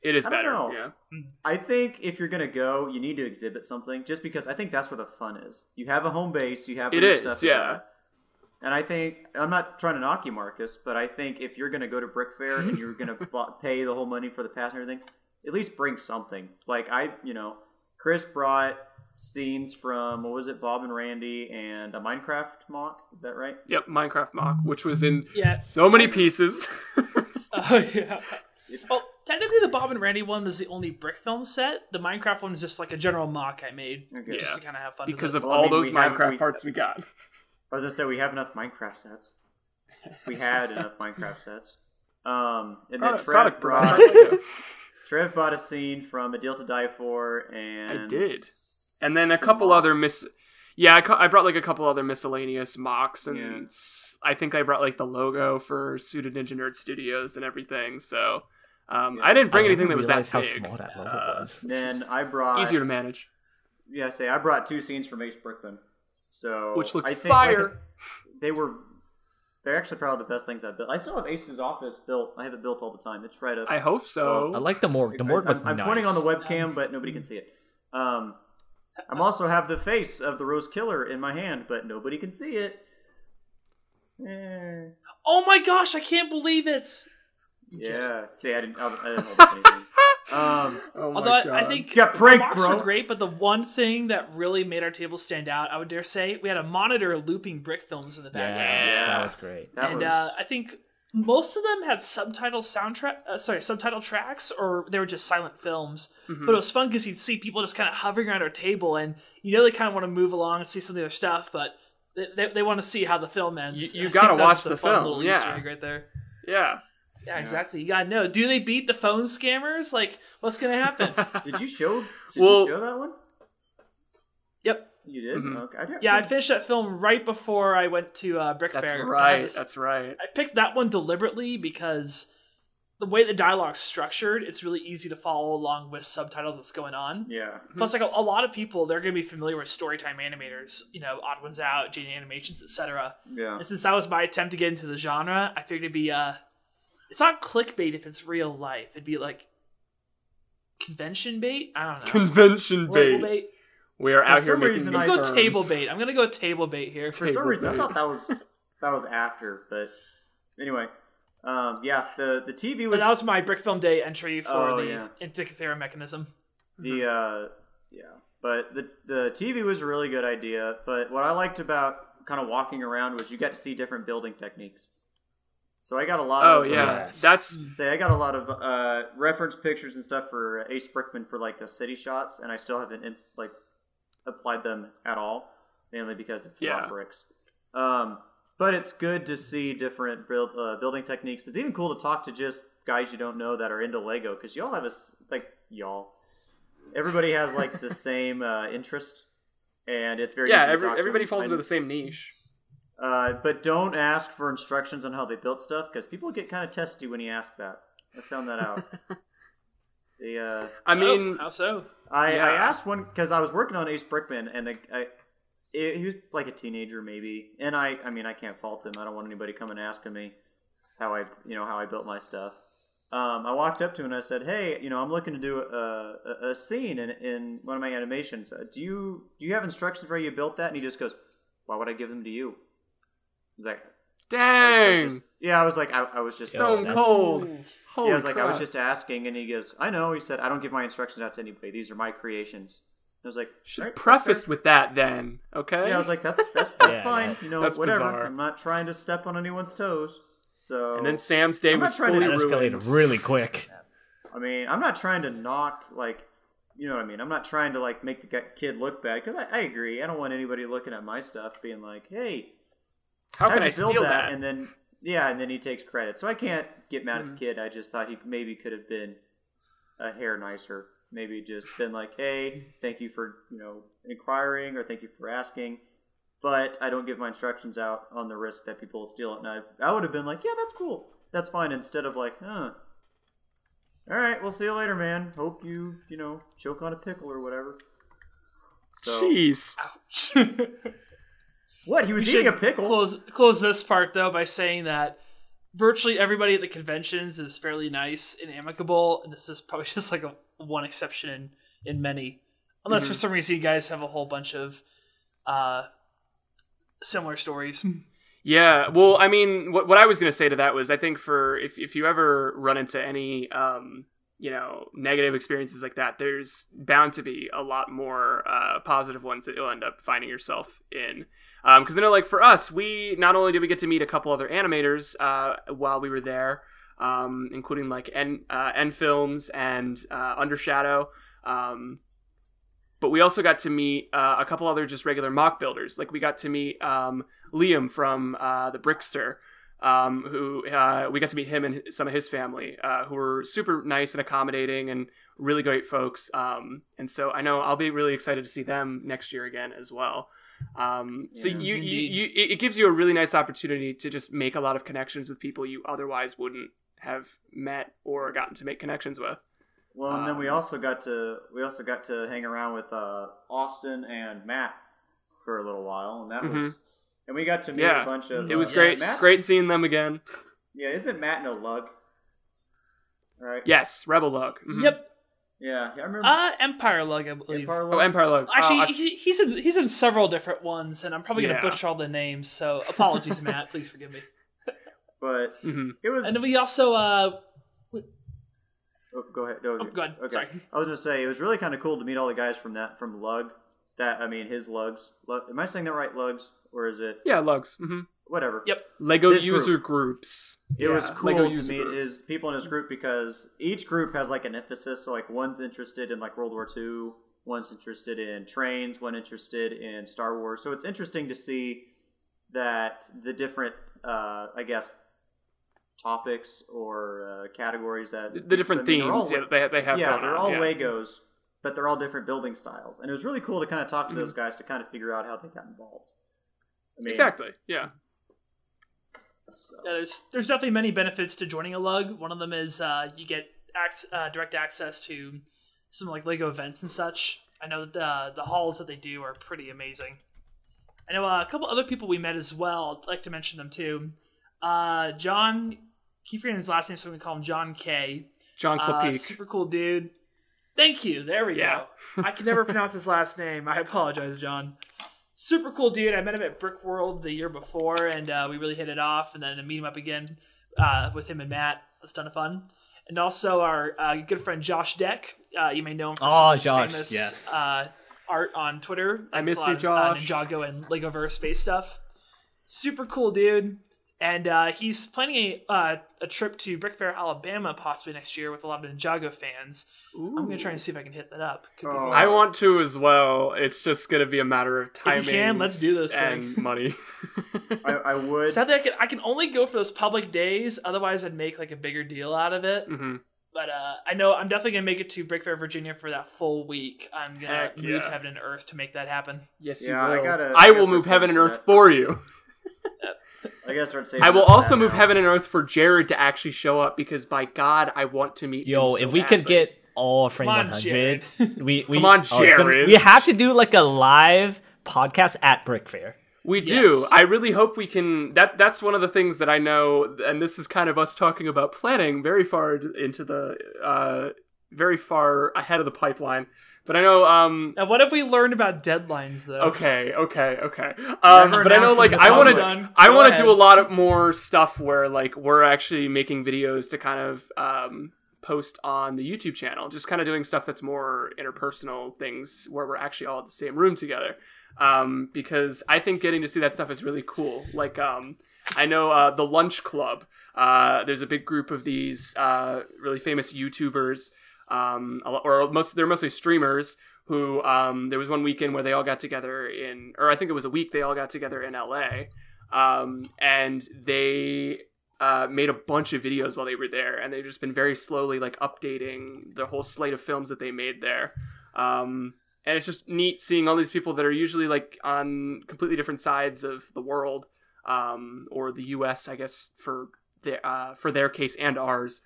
it is I don't better. know. Yeah. I think if you're gonna go, you need to exhibit something, just because I think that's where the fun is. You have a home base, you have It where your is, stuff yeah. at. And I think I'm not trying to knock you, Marcus, but I think if you're gonna go to Brick Fair and you're gonna bu- pay the whole money for the pass and everything, at least bring something. Like I, you know, Chris brought scenes from what was it, Bob and Randy, and a Minecraft mock. Is that right? Yep, Minecraft mock, which was in Yeah. so many pieces. Oh yeah. Well, technically, the Bob and Randy one was the only brick film set. The Minecraft one is just like a general mock I made, Okay. just Yeah. to kind of have fun. because with of Well, I all mean, those we have- Minecraft we- parts we got. I was gonna say we have enough Minecraft sets. We had enough Minecraft sets. Um, and then Trev product, brought. Trev bought a scene from A Deal to Die For, and I did. and then a some couple other mocks. mis. Yeah, I, cu- I brought like a couple other miscellaneous mocks, and Yeah. s- I think I brought like the logo for Suited Ninja Nerd Studios and everything. So um, Yeah. I didn't bring I anything that didn't was that how big. small that logo Uh, was. Then I brought Easier to manage. Yeah, say I brought two scenes from Ace Brickman. So Which looked I think, fire. s- they were. They're actually probably the best things I've built. I still have Ace's office built. I have it built all the time. It's right up. I hope so. I like the morgue. The morgue I'm, was I'm nice. pointing on the webcam, but nobody can see it. Um, I'm also have the face of the Rose Killer in my hand, but nobody can see it. Eh, Oh my gosh! I can't believe it. yeah. See, I didn't. I, I didn't hold anything. Um, oh my Although I, I God. think Got the pranked, mocks bro. were great, but the one thing that really made our table stand out, I would dare say, we had a monitor looping brick films in the Yes, background. that was great. that and was. uh, I think most of them had subtitle soundtrack, uh, sorry, subtitle tracks, or they were just silent films. Mhm. But it was fun because you'd see people just kind of hovering around our table, and you know they kind of want to move along and see some of their stuff, but they, they, they want to see how the film ends. You- you gotta watch just a the film, yeah. Right there. yeah. Yeah, exactly. You gotta know. Do they beat the phone scammers? Like, what's gonna happen? Did you show? Did Well- you show that one? yep. You did. Mhm. Okay. I don't- Yeah, I finished that film right before I went to uh, Brick That's Fair. I right. was- That's right. I picked that one deliberately because the way the dialogue's structured, it's really easy to follow along with subtitles what's going on. Yeah. Plus, like a, a lot of people, they're going to be familiar with Storytime animators, you know, Odd Ones Out, Jane Animations, etc. Yeah. And since that was my attempt to get into the genre, I figured it'd be uh, it's not clickbait if it's real life. It'd be like convention bait. I don't know. Convention Label date. bait. We are out here making Let's go terms. table bait. I'm gonna go table bait here. For some Table reason, I thought that was that was after, but anyway, um, yeah, the the TV But was that was my Brick Film Day entry for Oh, the yeah. Antikythera mechanism. the uh, yeah, but the the TV was a really good idea. But what I liked about kind of walking around was you got to see different building techniques. So I got a lot Oh of yeah, uh, that's say I got a lot of uh, reference pictures and stuff for Ace Brickman for like the city shots, and I still haven't in, like applied them at all, mainly because it's Yeah. about bricks. Um, but it's good to see different build, uh, building techniques. It's even cool to talk to just guys you don't know that are into Lego because y'all have a like y'all. Everybody has like the same uh, interest, and it's very yeah. Every, everybody falls into the same niche. Uh, but don't ask for instructions on how they built stuff because people get kind of testy when you ask that. I found that out. the uh, I mean, oh, how so? I, Yeah. I asked one because I was working on Ace Brickman and I, I it, he was like a teenager maybe, and I I mean I can't fault him. I don't want anybody coming asking me how I you know how I built my stuff. Um, I walked up to him and I said, "Hey, you know, I'm looking to do a, a, a scene in, in one of my animations. Uh, do you do you have instructions for how you built that?" And he just goes, "Why would I give them to you?" I was like, I was dang, just- yeah, I was like, I, I was just, stone that's- cold. Holy yeah, I was like, I was just asking, and he goes, I know. He said, I don't give my instructions out to anybody. These are my creations. I was like, Should "Alright, that's prefaced with that then, okay? Yeah, I was like, that's that, that's Yeah, fine. that- you know, that's whatever. bizarre. I'm not trying to step on anyone's toes. So, and then Sam's day I'm was trying to fully ruined. really quick. I mean, I'm not trying to knock like, you know what I mean. I'm not trying to like make the kid look bad because I, I agree. I don't want anybody looking at my stuff being like, hey, How how'd can I build steal that? that? And then yeah, and then he takes credit. So I can't get mad at Mhm. the kid. I just thought he maybe could have been a hair nicer. Maybe just been like, hey, thank you for you know inquiring or thank you for asking. But I don't give my instructions out on the risk that people will steal it. And I, I would have been like, yeah, that's cool, that's fine. Instead of like, huh. All right, we'll see you later, man. Hope you, you know, choke on a pickle or whatever. So Jeez. What? He was We eating a pickle. Close close this part though by saying that virtually everybody at the conventions is fairly nice and amicable, and this is probably just like a one exception in, in many. Unless for some reason you guys have a whole bunch of uh, similar stories. Yeah, well, I mean, what, what I was going to say to that was I think for if, if you ever run into any, um, you know negative experiences like that, there's bound to be a lot more uh, positive ones that you'll end up finding yourself in. Because I know, like for us, we not only did we get to meet a couple other animators uh, while we were there, um, including like N uh, N Films and uh, Undershadow. Um, but we also got to meet uh, a couple other just regular mock builders. Like we got to meet um, Liam from uh, the Brickster, um, who uh, we got to meet him and some of his family, uh, who were super nice and accommodating and really great folks. Um, and so I know I'll be really excited to see them next year again as well. Um, so Yeah, you, you, you, it it gives you a really nice opportunity to just make a lot of connections with people you otherwise wouldn't have met or gotten to make connections with. Well, and then we Um, also got to we also got to hang around with uh, Austin and Matt for a little while, and that was and we got to meet Yeah. a bunch of. It was uh, great, Matt's- great seeing them again. Yeah, isn't Matt no lug? Right. Yes, Rebel Lug. Mhm. Yep. Yeah, I remember. Uh, Empire Lug, I believe. Empire Oh, Lug? Empire Lug. Actually, Uh, he, he's in he's in several different ones, and I'm probably gonna Yeah. butcher all the names. So apologies, Matt. Please forgive me. but mhm. it was. And then we also uh, oh, go ahead. Go, Oh, go ahead. Okay. Sorry. I was gonna say it was really kind of cool to meet all the guys from that from Lug. That I mean, his Lugs. Lug, am I saying that right? Lugs, or is it Yeah, Lugs. hmm whatever? Yep. Lego This group. user groups. It was cool Lego to user meet groups. his people in his group because each group has like an emphasis. So like one's interested in like World War II, one's interested in trains, one interested in Star Wars. So it's interesting to see that the different, uh, I guess, topics or uh, categories that The, the different I mean, they're all themes yeah, they, they have yeah, they're all yeah. Legos, but they're all different building styles, and it was really cool to kind of talk to Mm-hmm. those guys to kind of figure out how they got involved. I mean, Exactly. Yeah. so- Yeah, there's there's definitely many benefits to joining a lug. One of them is uh, you get ac- uh, direct access to some like Lego events and such. I know that uh, the halls that they do are pretty amazing. I know uh, a couple other people we met as well. I'd like to mention them too. Uh, John, keep forgetting his last name, so we call him John K. John Uh, super cool dude. Thank you. There we Yeah. go. I can never pronounce his last name. I apologize, John. Super cool dude. I met him at Brick World the year before, and uh, we really hit it off. And then to meet him up again uh, with him and Matt was a ton of fun. And also our uh, good friend Josh Deck. Uh, you may know him for Oh, his Josh, famous yes. uh, art on Twitter. I miss you, Josh. Uh, Ninjago and Legoverse space stuff. Super cool dude. And uh, he's planning a uh, a trip to Brick Fair, Alabama, possibly next year with a lot of Ninjago fans. I'm gonna try and see if I can hit that up. Could Oh. fun. I want to as well. It's just gonna be a matter of timing. can, let's do this and thing. money. I, I would. Sadly, I can I can only go for those public days. Otherwise, I'd make like a bigger deal out of it. hmm But uh, I know I'm definitely gonna make it to Brick Fair, Virginia for that full week. I'm gonna Heck move yeah. heaven and earth to make that happen. Yes, Yeah, you I gotta- I I will move heaven and earth that. for you. I gotta start saving. I will also move now. heaven and earth for Jared to actually show up because, by God, I want to meet Yo, him. so if we could badly. get all frame 100, we, we Come on, oh, it's gonna- Jared. we have to do like a live podcast at Brick Fair. We Yes. do. I really hope we can. That that's one of the things that I know, and this is kind of us talking about planning very far into the, uh, very far ahead of the pipeline. But I know, um, Now, what have we learned about deadlines, though? okay, okay, okay. Um, but I know, like, I want to. I want to do a lot of more stuff where, like, we're actually making videos to kind of um, post on the YouTube channel. Just kind of doing stuff that's more interpersonal things where we're actually all at the same room together. Um, because I think getting to see that stuff is really cool. Like, um, I know uh, the Lunch Club. Uh, there's a big group of these uh, really famous YouTubers, um, or most they're mostly streamers. Who um, there was one weekend where they all got together in, or I think it was a week they all got together in LA, um, and they uh, made a bunch of videos while they were there, and they've just been very slowly like updating the whole slate of films that they made there. Um, and it's just neat seeing all these people that are usually like on completely different sides of the world, um, or the U.S. I guess for their uh, for their case and ours.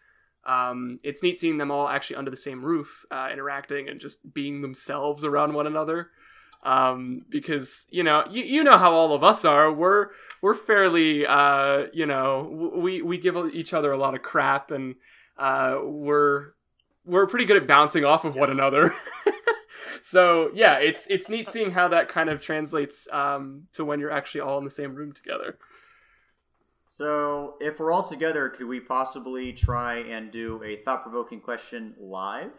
Um, it's neat seeing them all actually under the same roof, uh, interacting and just being themselves around one another. Um, because you know, you, you know how all of us are. We're we're fairly, uh, you know, we we give each other a lot of crap, and uh, we're we're pretty good at bouncing off of one another. so yeah, it's it's neat seeing how that kind of translates um, to when you're actually all in the same room together. So, if we're all together, could we possibly try and do a thought provoking question live?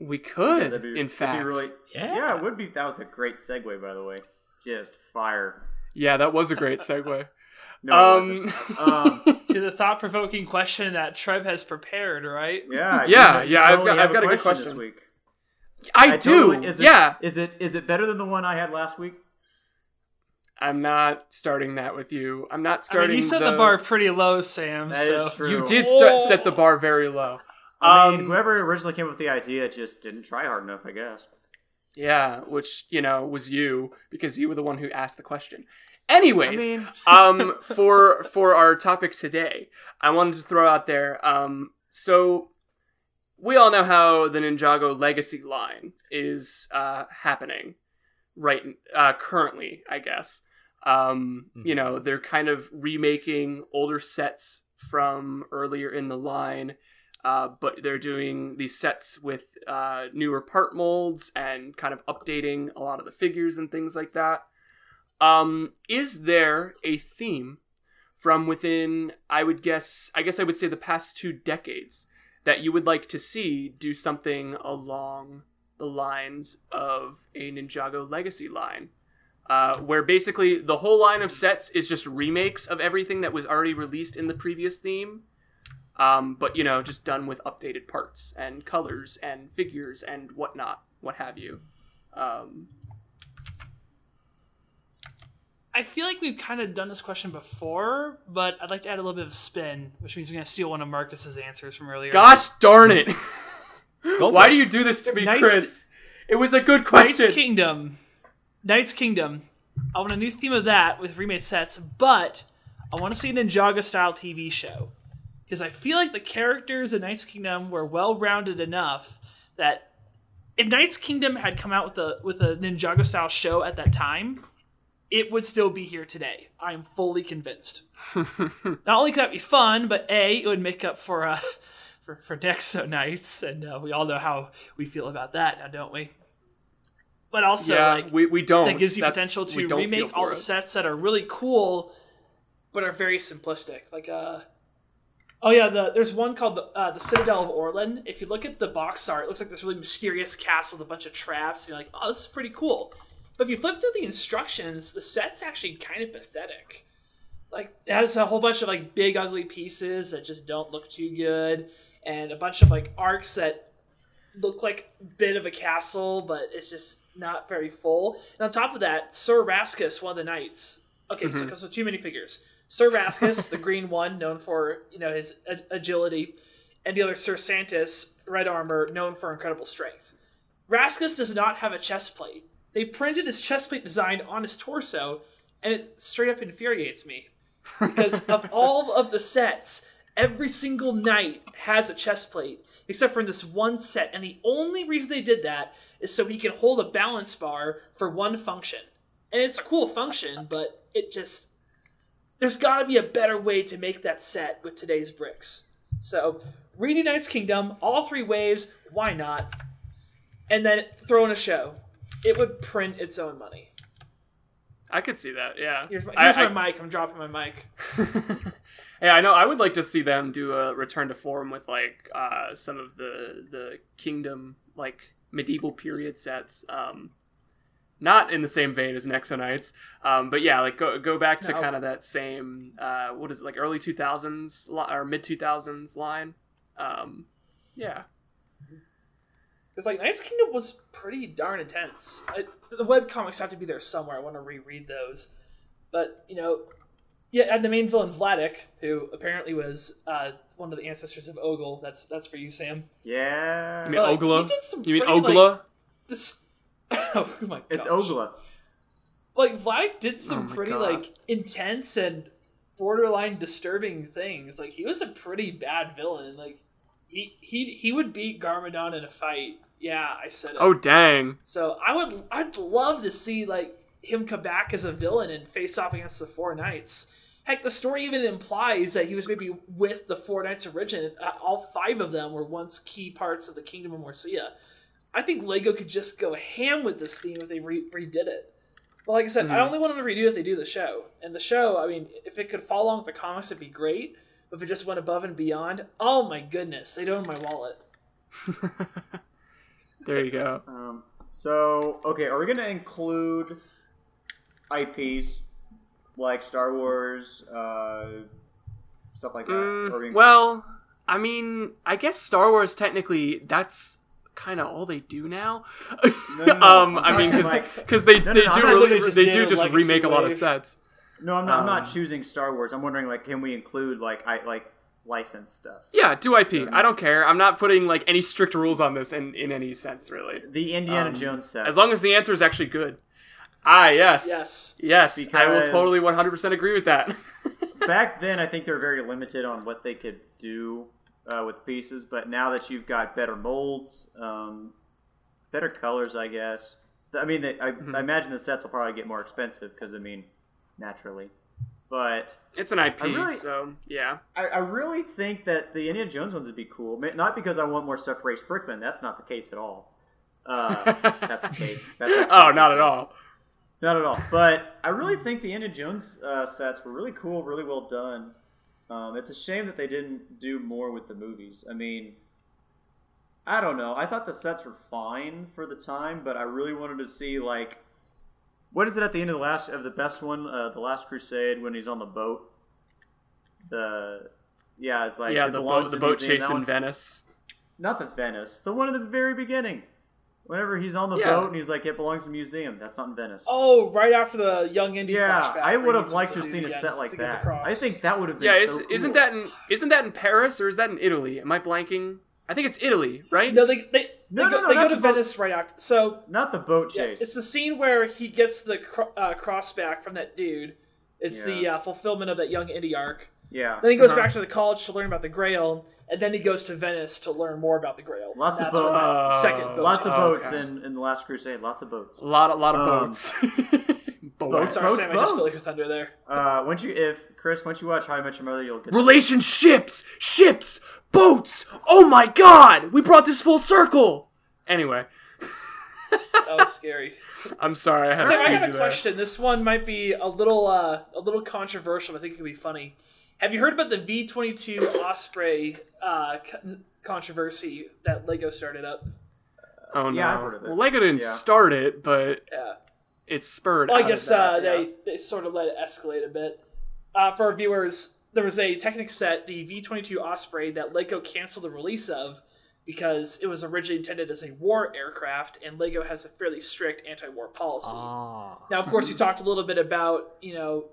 We could, be- in that'd fact. be really, Yeah. yeah, it would be. That was a great segue, by the way. Just fire. Yeah, that was a great segue. No, um, um, to the thought provoking question that Trev has prepared, right? yeah, Yeah, you- you yeah, I've got- I've got a good this question. This week. I, do. totally- is it, yeah, Is it is it better than the one I had last week? I'm not starting that with you. I'm not I mean, starting. you set the, bar pretty low, Sam. That so is true. You did st- set the bar very low. I mean, Um, whoever originally came up with the idea just didn't try hard enough, I guess. Yeah, which you know was you because you were the one who asked the question. Anyways, I mean, um, for for our topic today, I wanted to throw out there. Um, so we all know how the Ninjago Legacy line is uh, happening right uh, currently. I guess um, you know they're kind of remaking older sets from earlier in the line. Uh, but they're doing these sets with uh, newer part molds and kind of updating a lot of the figures and things like that. Um, is there a theme from within, I would guess, I guess I would say the past two decades that you would like to see do something along the lines of a Ninjago Legacy line? Uh, where basically the whole line of sets is just remakes of everything that was already released in the previous theme. Um, but you know, just done with updated parts and colors and figures and whatnot, what have you. Um, I feel like we've kind of done this question before, but I'd like to add a little bit of spin, which means we're going to steal one of Marcus's answers from earlier. gosh darn it! Why do you do this to me, Nice- Chris? It was a good Knight's question. Kingdom. Knight's Kingdom. I want a new theme of that with remade sets, but I want to see a Ninjago style TV show. Because I feel like the characters in Knight's Kingdom were well rounded enough that if Knight's Kingdom had come out with a with a Ninjago style show at that time, it would still be here today. I am fully convinced. Not only could that be fun, but A, it would make up for uh for, for Nexo Knights, and uh, we all know how we feel about that now, don't we? But also, yeah, like, we, we don't. that gives you That's- potential to remake all for the sets that are really cool, but are very simplistic. Like, uh, oh yeah, the there's one called the uh, the Citadel of Orlan. If you look at the box art, it looks like this really mysterious castle with a bunch of traps. And you're like, oh, this is pretty cool. But if you flip through the instructions, the set's actually kind of pathetic. Like, it has a whole bunch of like big ugly pieces that just don't look too good, and a bunch of like arcs that look like a bit of a castle, but it's just not very full. And on top of that, Sir Rascus, one of the knights. Okay, so, mm-hmm. so too many figures. Sir Rascus, the green one, known for you know his a- agility, and the other Sir Santis, red armor, known for incredible strength. Rascus does not have a chest plate. They printed his chest plate design on his torso, and it straight up infuriates me because of all of the sets, every single knight has a chest plate, except for in this one set. And the only reason they did that is so he can hold a balance bar for one function. And it's a cool function, but it just. There's got to be a better way to make that set with today's bricks. So, redo Knight's Kingdom, all three waves, why not? And then throw in a show. It would print its own money. I could see that. Yeah. Here's my, I- here's I- my mic. I'm dropping my mic. yeah, I know. I would like to see them do a return to form with like uh, some of the the kingdom like medieval period sets. Um, not in the same vein as Nexo Knights, um, but yeah, like go go back to No. kind of that same uh, what is it like early two thousands li- or mid two thousands line. Um, yeah, Because like Knight's Kingdom was pretty darn intense. I, the web comics have to be there somewhere. I want to reread those, but you know, yeah, and the main villain Vladek, who apparently was uh, one of the ancestors of Ogel. That's that's for you, Sam. Yeah. you mean Like, he did some You mean pretty, like, Ogla? This, oh my It's gosh. Ogla. Like Vladek did some Oh pretty God. like intense and borderline disturbing things. Like he was a pretty bad villain. Like he he he would beat Garmadon in a fight. Yeah, I said it. oh dang! So I would I'd love to see like him come back as a villain and face off against the Four Knights. Heck, the story even implies that he was maybe with the Four Knights origin. Uh, all five of them were once key parts of the Kingdom of Morcia. I think Lego could just go ham with this theme if they re- redid it. Well, like I said, I Mhm. only want them to redo it if they do the show. And the show, I mean, if it could follow along with the comics, it'd be great. But if it just went above and beyond, oh my goodness, they'd own my wallet. there you go. Um, so, okay, are we going to include IPs like Star Wars, uh, stuff like that? Mm, well, I mean, I guess Star Wars technically that's kind of all they do now. no, no, um, I'm mean, because like- they No, they do really they do just remake a lot of sets. no, I'm not, I'm not um, choosing Star Wars. I'm wondering, like, can we include, like, I, like licensed stuff? Yeah, do IP. I don't care. I'm not putting like any strict rules on this in in any sense really. The Indiana Um, Jones set. As long as the answer is actually good. Ah, yes. Yes. Yes, I will totally 100% agree with that. back then I think they were very limited on what they could do uh, with pieces, but now that you've got better molds, um, better colors, I guess. I mean, they, I, Mm-hmm. I imagine the sets will probably get more expensive because I mean, naturally. But it's an IP, really- so yeah. I, I really think that the Indiana Jones ones would be cool. Not because I want more stuff for Ace Brickman. That's not the case at all. Uh, that's the case. That's oh, not at all. Not at all. But I really think the Indiana Jones uh, sets were really cool, really well done. Um, it's a shame that they didn't do more with the movies. I mean, I don't know. I thought the sets were fine for the time, but I really wanted to see like, what is it at the end of the last of the best one, uh, the Last Crusade, when he's on the boat. The yeah, it's like yeah, it the boat, the boat chase in Venice. Not the Venice, the one at the very beginning. Whenever he's on the Yeah. boat and he's like, it belongs to museum. That's not in Venice. Oh, right after the young Indy Yeah, flashback. I would have liked to have seen a set like to get the that. I think that would have been Yeah, so is, cool. isn't that in isn't that in Paris or is that in Italy? Am I blanking? I think it's Italy, right? No, they they, No, they no, go, no, they not go to the boat- Venice right after. So not the boat yeah, chase? it's the scene where he gets the cro- uh, cross back from that dude. It's the uh, fulfillment of that young Indy arc. yeah, Then he goes Uh-huh. back to the college to learn about the Grail, and then he goes to Venice to learn more about the Grail. Lots of That's boat- what that Uh, second boat lots of chase. Oh, boats okay. in, in the Last Crusade. Lots of boats. A lot, a lot of Um, boats. Boats, Sorry, boats, Sam, I just stole boats. your thunder there. Uh, once you, if Chris, once you watch How I Met Your Mother, you'll get. Relationships, ships, boats. Oh my God, we brought this full circle. Anyway, That was scary. I'm sorry. I have Sam, to I got do a that. question. This one might be a little uh, a little controversial. but I think it could be funny. Have you heard about the V twenty two Osprey uh, co- controversy that Lego started up? Oh no. Yeah, I've heard of it. Well, Lego didn't Yeah. start it, but Yeah. it spurred. Well, I out guess of that, uh, yeah. they they sort of let it escalate a bit. Uh, for our viewers, there was a Technic set, the V twenty two Osprey, that Lego canceled the release of because it was originally intended as a war aircraft, and Lego has a fairly strict anti-war policy. Ah. Now, of course, you talked a little bit about you know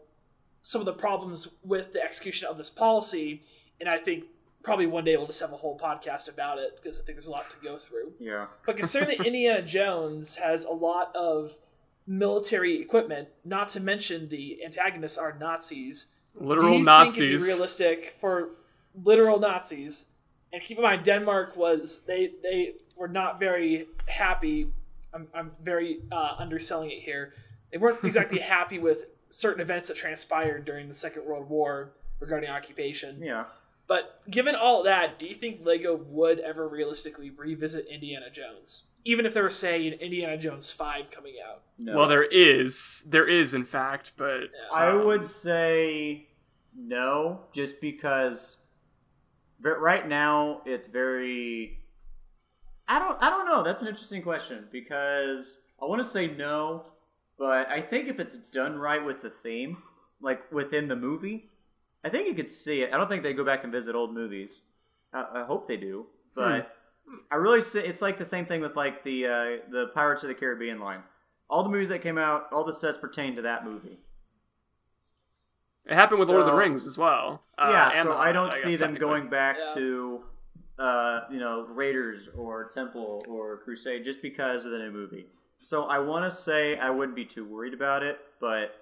some of the problems with the execution of this policy, and I think probably one day we'll just have a whole podcast about it because I think there's a lot to go through. Yeah. But considering that Indiana Jones has a lot of military equipment, not to mention the antagonists are Nazis, do literal you Nazis. think it'd be realistic for literal Nazis? And keep in mind, Denmark was they they were not very happy. I'm I'm very uh, underselling it here. They weren't exactly happy with certain events that transpired during the Second World War regarding occupation. Yeah. But given all that, do you think Lego would ever realistically revisit Indiana Jones, even if there was say an Indiana Jones Five coming out? No. well, there is, there is in fact, but I um, would say no, just because. But right now, it's very. I don't. I don't know. That's an interesting question because I want to say no, but I think if it's done right with the theme, like within the movie, I think you could see it. I don't think they go back and visit old movies. I, I hope they do, but I really say it's like the same thing with like the uh, the Pirates of the Caribbean line. All the movies that came out, all the sets pertain to that movie. it happened with Lord of the Rings as well. Uh, yeah, so The I don't guess, see them going back Yeah. to, uh, you know, Raiders or Temple or Crusade just because of the new movie. So I want to say I wouldn't be too worried about it, but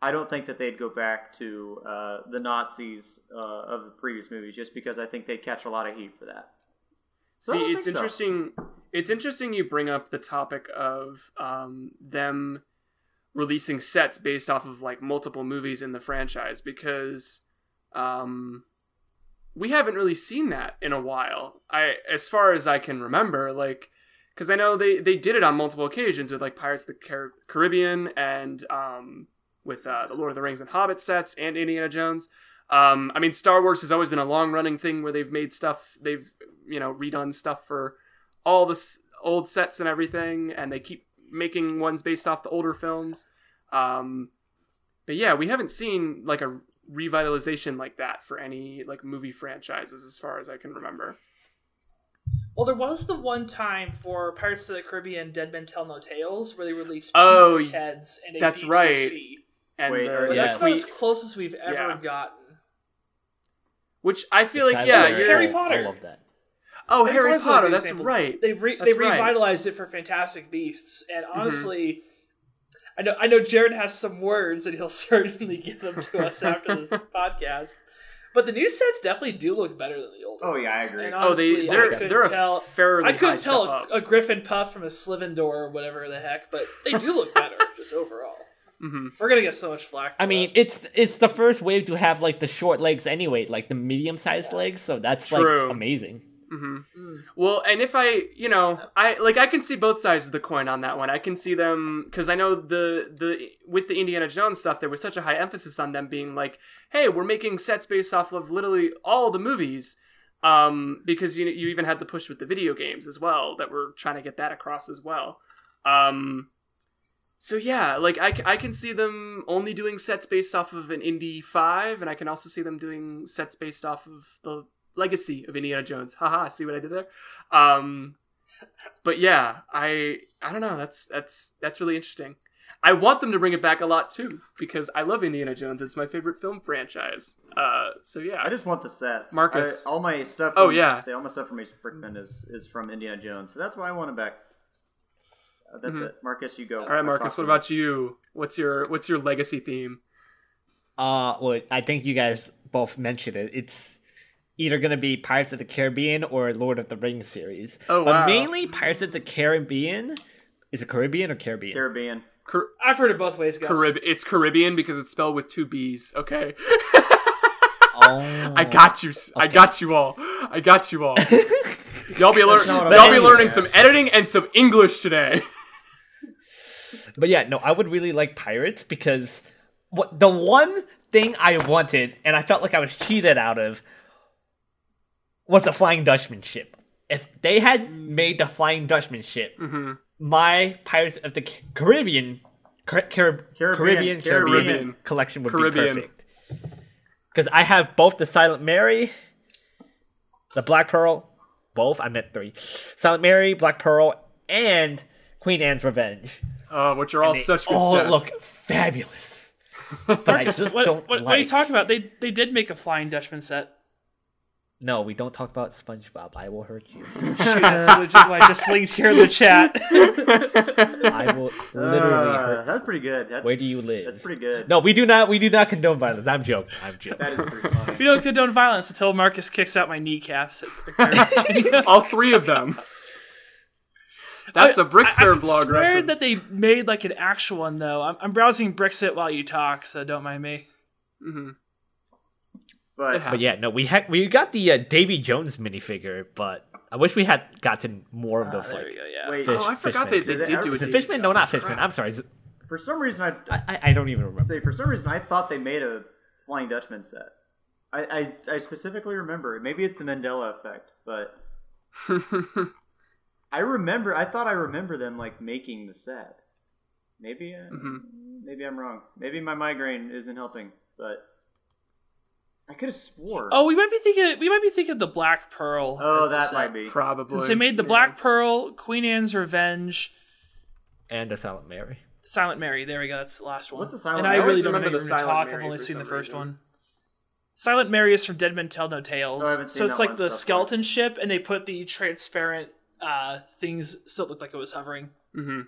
I don't think that they'd go back to uh, the Nazis uh, of the previous movies just because I think they'd catch a lot of heat for that. So See, it's think so. interesting. It's interesting you bring up the topic of um, them releasing sets based off of like multiple movies in the franchise because um, we haven't really seen that in a while. I, as far as I can remember, like because I know they they did it on multiple occasions with like Pirates of the Car- Caribbean and um, with uh, the Lord of the Rings and Hobbit sets and Indiana Jones. Um, I mean, Star Wars has always been a long running thing where they've made stuff, they've you know redone stuff for all the old sets and everything, and they keep making ones based off the older films. Um, but yeah, we haven't seen like a revitalization like that for any like movie franchises as far as I can remember. Well, there was the one time for Pirates of the Caribbean Dead Men Tell No Tales where they released two Oh, heads and a that's B2C. right. And Wait, the- are- But Yeah. that's about we- as close as we've ever Yeah. gotten. which I feel The like yeah, Larry, you're Harry I love that. Oh, Harry Harry Potter. That's example. right. They re- That's they right. revitalized it for Fantastic Beasts, and mm-hmm. honestly, I know I know Jared has some words, and he'll certainly give them to us after this podcast. But the new sets definitely do look better than the old. Ones. Oh, yeah, I agree. And Oh, they honestly, I they're couldn't they're a tell. fairly I couldn't step tell up. a, a Griffin Puff from a Slivendor or whatever the heck, but they do look better just overall. Mm-hmm. We're gonna get so much flack. I mean, that. it's it's the first wave to have like the short legs anyway, like the medium sized legs. So that's True. like amazing. Hmm Mm. Well, and if I, you know, I like I can see both sides of the coin on that one. I can see them because I know the the with the Indiana Jones stuff, there was such a high emphasis on them being like, "Hey, we're making sets based off of literally all the movies." Um, because you you even had the push with the video games as well that we're trying to get that across as well. Um, so yeah, like I, I can see them only doing sets based off of an Indy Five, and I can also see them doing sets based off of the legacy of Indiana Jones. Haha, see what I did there? Um, but yeah, I I don't know. That's that's that's really interesting. I want them to bring it back a lot too because I love Indiana Jones. It's my favorite film franchise. Uh, so yeah, I just want the sets. Marcus. I- all my stuff. Oh, yeah. Say all my stuff from Mason Brickman is is from Indiana Jones, so that's why I want it back. Uh, that's Mhm. it, Marcus. You go. all right, Marcus. What about you? What's your what's your legacy theme? Uh, well, I think you guys both mentioned it. It's either gonna be Pirates of the Caribbean or Lord of the Rings series. Oh, but wow. mainly Pirates of the Caribbean. Is it Caribbean or Caribbean? Caribbean? Car- I've heard it both ways, guys. Carib- it's Caribbean because it's spelled with two B's. Okay, oh, I got you. I got you all. I got you all. y'all be lear- y'all be saying. learning some editing and some English today. But yeah, no, I would really like pirates because what the one thing I wanted and I felt like I was cheated out of was the Flying Dutchman ship. If they had made the Flying Dutchman ship, Mm-hmm. my Pirates of the Caribbean, Car- Carib- Caribbean, Caribbean, Caribbean, Caribbean. collection would Caribbean. be perfect. Because I have both the Silent Mary, the Black Pearl, both. I meant three. Silent Mary, Black Pearl, and Queen Anne's Revenge. Uh, which are all They such good all sets. look fabulous. But I just What, don't what, like. what are you talking about? They they did make a Flying Dutchman set. No, we don't talk about SpongeBob. I will hurt you. Shoot, that's legit I just linked here in the chat. I will literally Uh, hurt. that's pretty good. That's, Where do you live? That's pretty good. No, we do not. We do not condone violence. I'm joking. I'm joking. That is pretty funny. we don't condone violence until Marcus kicks out my kneecaps. all three of them. That's a Brick I- Fair I could blog swear reference. that they made like an actual one though. I'm, I'm browsing Brickset while you talk, so don't mind me. Mhm. But But yeah, no, we had we got the uh, Davy Jones minifigure, but I wish we had gotten more of those. There like, we go. Yeah. wait, Fish- Oh, I forgot they, they Did did do a it Davy Fishman? No, not Fishman. I'm sorry. It- for some reason, I, I, I I don't even remember. say for some reason I thought they made a Flying Dutchman set. I, I I specifically remember. Maybe it's the Mandela effect, but I remember. I thought I remember them like making the set. Maybe uh, Mhm. maybe I'm wrong. Maybe my migraine isn't helping, but I could have swore. Oh, we might be thinking. We might be thinking of the Black Pearl. Oh, that set. might be. Probably. Since they made the Black Pearl, Queen Anne's Revenge, and a Silent Mary. Silent Mary. There we go. That's the last one. What's the Silent And Mary? I I really always don't remember remember the the Silent talk. Mary I've only seen the first reason. one. Silent Mary is from Dead Men Tell No Tales. Oh, I haven't so it's that like one the stuff. skeleton ship, and they put the transparent uh, things so it looked like it was hovering. Mm-hmm.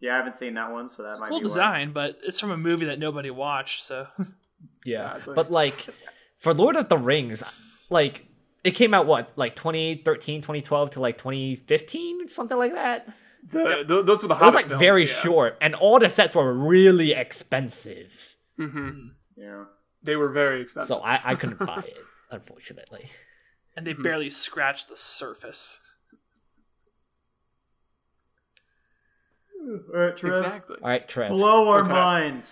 Yeah, I haven't seen that one, so that It's might cool be why. design, but it's from a movie that nobody watched. So Yeah, Sadly. but like for Lord of the Rings, like it came out what like 2013, 2012 to like 2015, something like that. The, th- those were the It was like films, very yeah. short, and all the sets were really expensive. Mm-hmm. Yeah. They were very expensive. So I, I couldn't buy it, unfortunately. and they barely scratched the surface. All right, Trev. exactly. All right, Trev. Blow our Okay. minds.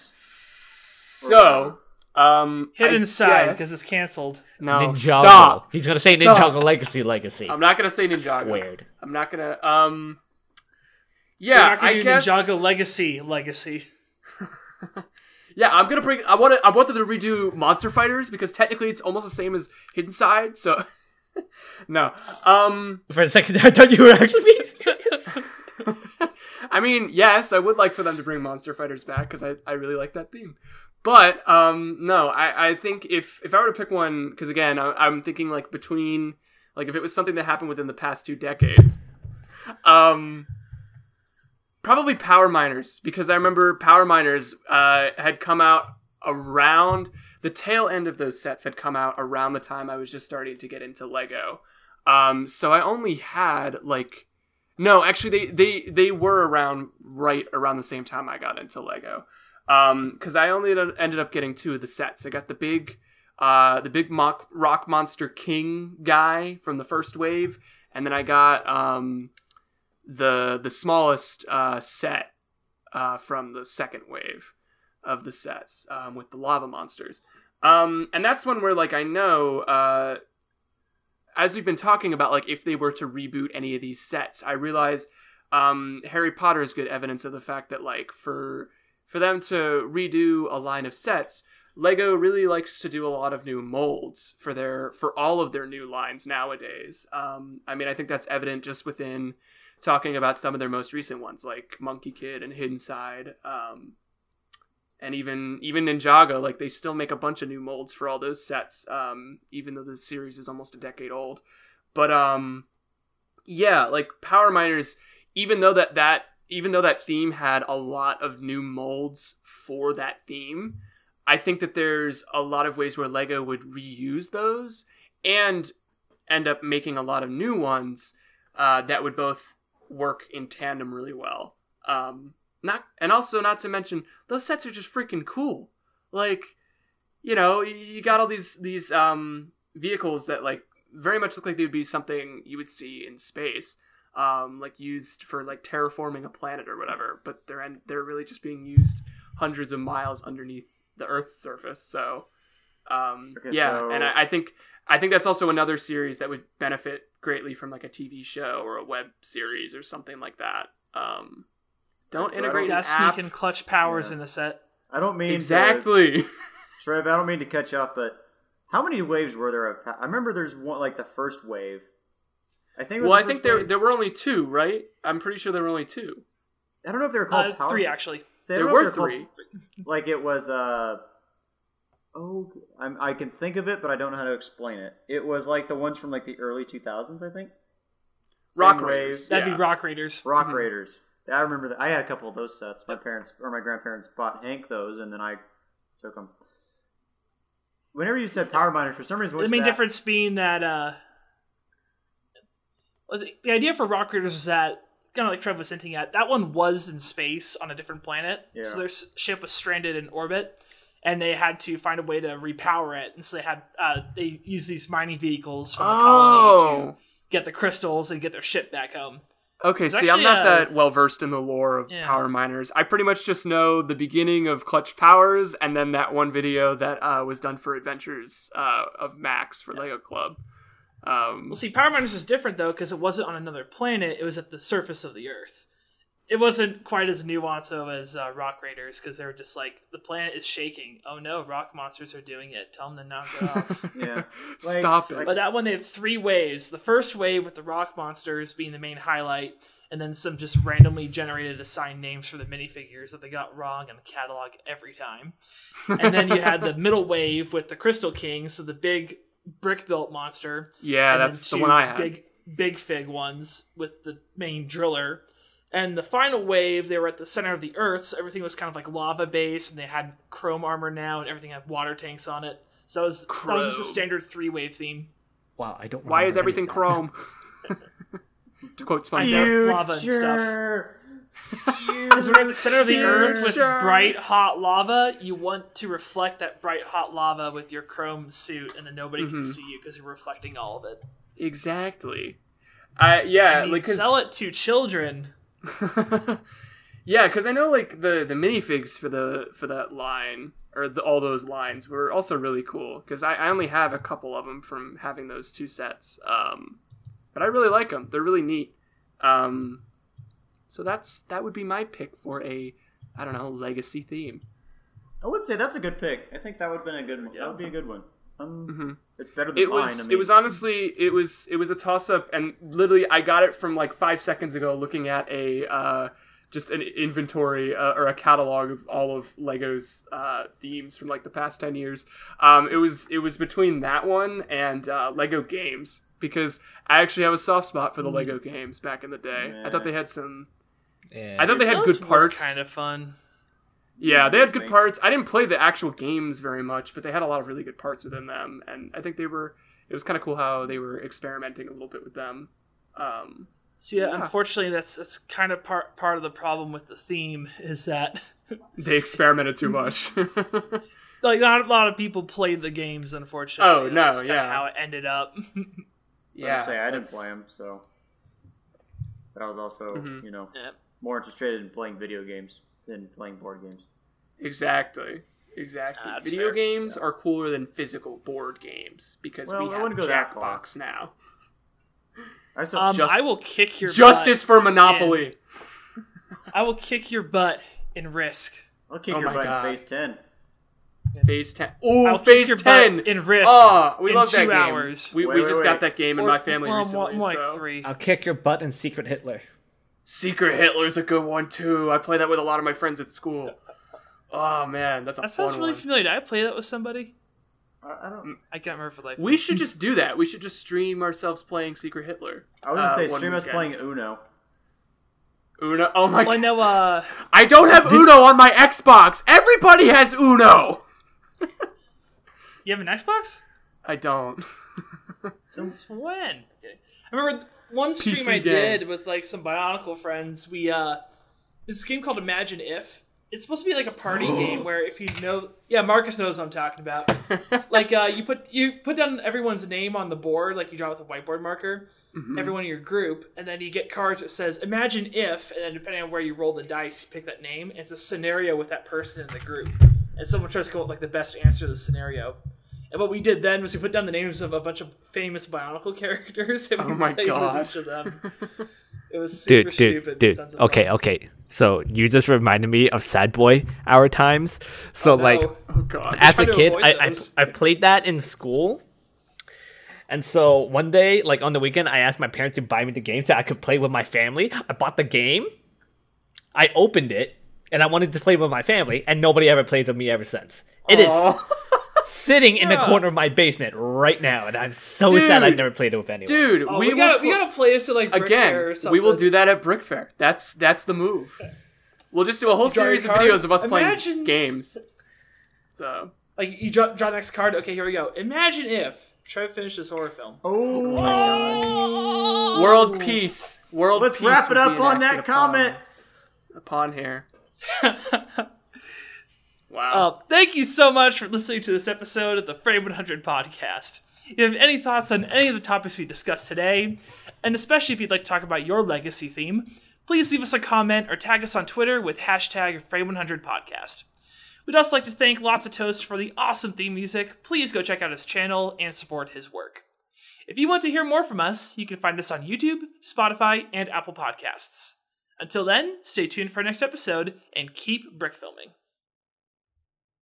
So, um, I Hidden Side because it's canceled. no Ninjago. stop. He's gonna say Stop. Ninjago Legacy Legacy. I'm not gonna say Ninjago. Squared. I'm not gonna. Um. So Yeah, not gonna I do guess. Ninjago Legacy Legacy. Yeah, I'm gonna bring. I want to. I want them to redo Monster Fighters because technically it's almost the same as Hidden Side. So, no. Um. For a second, I thought you were actually being serious. I mean, yes, I would like for them to bring Monster Fighters back because I, I really like that theme. But um, no, I, I think if if I were to pick one, because again, I, I'm thinking like between like if it was something that happened within the past two decades, um, probably Power Miners because I remember Power Miners uh, had come out around the tail end of those sets had come out around the time I was just starting to get into Lego. Um, so I only had like no, actually, they they they were around right around the same time I got into Lego. Um, because I only ended- ended up getting two of the sets. I got the big, uh, the big mock rock monster king guy from the first wave, and then I got um, the the smallest uh set uh from the second wave of the sets um with the lava monsters. Um, and that's one where like I know uh as we've been talking about, like if they were to reboot any of these sets, I realize um, Harry Potter is good evidence of the fact that like for for them to redo a line of sets, Lego really likes to do a lot of new molds for their for all of their new lines nowadays. Um, I mean, I think that's evident just within talking about some of their most recent ones, like Monkie Kid and Hidden Side. Um, and even even Ninjago, like they still make a bunch of new molds for all those sets, um, even though the series is almost a decade old. But um, yeah, like Power Miners, even though that that even though that theme had a lot of new molds for that theme, I think that there's a lot of ways where Lego would reuse those and end up making a lot of new ones uh, that would both work in tandem really well. Um, not and also not to mention those sets are just freaking cool. Like, you know, you got all these these um vehicles that like very much look like they would be something you would see in space. Um, like used for like terraforming a planet or whatever, but they're en- they're really just being used hundreds of miles underneath the Earth's surface. So, um, Okay, yeah, so- and I, I think I think that's also another series that would benefit greatly from like a TV show or a web series or something like that. Um, don't So I don't- integrate Yeah, sneak app. and clutch powers Yeah. in the set. I don't mean to, Exactly. Trev. I don't mean to cut you off, but how many waves were there? Of, I remember there's one like the first wave. I think. It was well, the I think there wave. there were only two, right? I'm pretty sure there were only two. I don't know if they were called Uh, power. three actually. See, I There were three. called- like it was. Uh, oh, I'm, I can think of it, but I don't know how to explain it. It was like the ones from like the early 2000s, I think. Rock Same Raiders. wave. That'd Yeah. be Rock Raiders. Rock Mhm. Raiders. I remember that. I had a couple of those sets. My parents or my grandparents bought Hank those, and then I took them. Whenever you said Power Miners, for some reason, The main that? difference being that uh, well, the, the idea for Rock Raiders was that kind of like Trev was hinting at. That one was in space on a different planet, Yeah. so their ship was stranded in orbit, and they had to find a way to repower it. And so they had uh, they used these mining vehicles from the colony to Oh. get the crystals and get their ship back home. Okay, see, I'm not uh, that well versed in the lore of Yeah. Power Miners. I pretty much just know the beginning of Clutch Powers and then that one video that uh, was done for Adventures uh, of Max for Lego Club. Um, Well, see, Power Miners is different though because it wasn't on another planet; it was at the surface of the Earth. It wasn't quite as nuanced though as uh, Rock Raiders because they were just like the planet is shaking. Oh no, rock monsters are doing it. Tell them to knock it off. Yeah. Like- Stop it. but that one they had three waves. The first wave with the rock monsters being the main highlight, and then some just randomly generated assigned names for the minifigures that they got wrong in the catalog every time. And then you had the middle wave with the Crystal King, so the big brick built monster yeah, and then that's the one I had. Big big fig ones with the main driller. And the final wave, they were at the center of the Earth, so everything was kind of like lava based, and they had chrome armor now, and everything had water tanks on it. So that was, that was just a standard three wave theme. Wow, I don't. Why is everything any chrome? to quote I SpongeBob. lava and stuff. Because we're in the center of the Earth with bright hot lava, you want to reflect that bright hot lava with your chrome suit, and then nobody can Mhm. see you because you're reflecting all of it. Exactly. Uh, yeah, I mean, like 'cause- sell it to children. Yeah, because I know like the the minifigs for the for that line or the, all those lines were also really cool because I, I only have a couple of them from having those two sets. Um, but I really like them. They're really neat. Um, so that's that would be my pick for a I don't know legacy theme. I would say that's a good pick. I think that would have been a good one. That would be a good one. Um, Mhm. It's better than It mine. was I mean, it was honestly it was it was a toss up and literally I got it from like five seconds ago looking at a uh, just an inventory uh, or a catalog of all of Lego's uh, themes from like the past ten years. Um, it was it was between that one and uh, Lego games because I actually have a soft spot for the Lego games back in the day. I thought they had some. Yeah. I thought they had good parts. Kind of fun. Yeah, they had good parts. I didn't play the actual games very much, but they had a lot of really good parts within them, and I think they were. It was kind of cool how they were experimenting a little bit with them. Um, So yeah, Yeah. unfortunately, that's that's kind of part part of the problem with the theme is that they experimented too much. like not a lot of people played the games. Unfortunately, Oh, That's no, just kinda yeah. how it ended up. yeah, say I didn't play them, so. But I was also, Mhm. you know, Yeah. More interested in playing video games than playing board games. Exactly, exactly. Video fair. games are cooler than physical board games because Well, we I have wouldn't go that far. Jackbox now. I still Um, Just- I will kick your Justice Butt for Monopoly. I will kick your butt in Risk. I'll kick Oh your my butt in phase ten. Phase ten. Ooh, I'll phase kick your ten. butt in Risk. Oh, we in love two that game. hours. We, Wait, we wait, just wait. got that game in Or- my family well, recently. more like so. three. I'll kick your butt in Secret Hitler. Secret Hitler's a good one too. I play that with a lot of my friends at school. Oh man, that's a That fun sounds really one. familiar. Did I play that with somebody? I, I don't. I can't remember for life. We should just do that. We should just stream ourselves playing Secret Hitler. I was gonna Uh, say stream us playing Uno. Uno. Oh my Well, I god! know. Uh, I don't have Uno on my Xbox. Everybody has Uno. you have an Xbox? I don't. Since when? I remember one stream PC I game. did with like some Bionicle friends. We uh, this game called Imagine If. It's supposed to be like a party game where if you know, yeah, Marcus knows what I'm talking about. like uh, you put you put down everyone's name on the board, like you draw with a whiteboard marker. Mm-hmm. Everyone in your group, and then you get cards that says "Imagine if," and then depending on where you roll the dice, you pick that name. And it's a scenario with that person in the group, and someone tries to come up with like the best answer to the scenario. And what we did then was we put down the names of a bunch of famous Bionicle characters, and oh we Oh my played God. with each of them. It was super Dude, stupid. dude, dude. tons fun. Okay, okay. So you just reminded me of Sad Boy Hour times. So oh, No. like Oh god. as a kid, I, I. I played that in school. And so one day, like on the weekend, I asked my parents to buy me the game so I could play with my family. I bought the game. I opened it, and I wanted to play with my family, and nobody ever played with me ever since. It is Aw. sitting in the corner of my basement right now, and I'm so sad I've never played it with anyone. Dude, Oh, we, we, gotta will we gotta play this at like Brick again. Fair or something. We will do that at BrickFair. That's that's the move. We'll just do a whole draw series of videos of us Imagine- playing games. So like you draw, draw next card. Okay, here we go. Imagine if try to finish this horror film. Oh, world peace. World let's peace wrap it up on enacted that comment. Upon, upon here. Wow. Uh, thank you so much for listening to this episode of the Frame 100 podcast. If you have any thoughts on any of the topics we discussed today, and especially if you'd like to talk about your legacy theme, please leave us a comment or tag us on Twitter with hashtag Frame100podcast. We'd also like to thank Lots of Toast for the awesome theme music. Please go check out his channel and support his work. If you want to hear more from us, you can find us on YouTube, Spotify, and Apple Podcasts. Until then, stay tuned for our next episode and keep brick filming.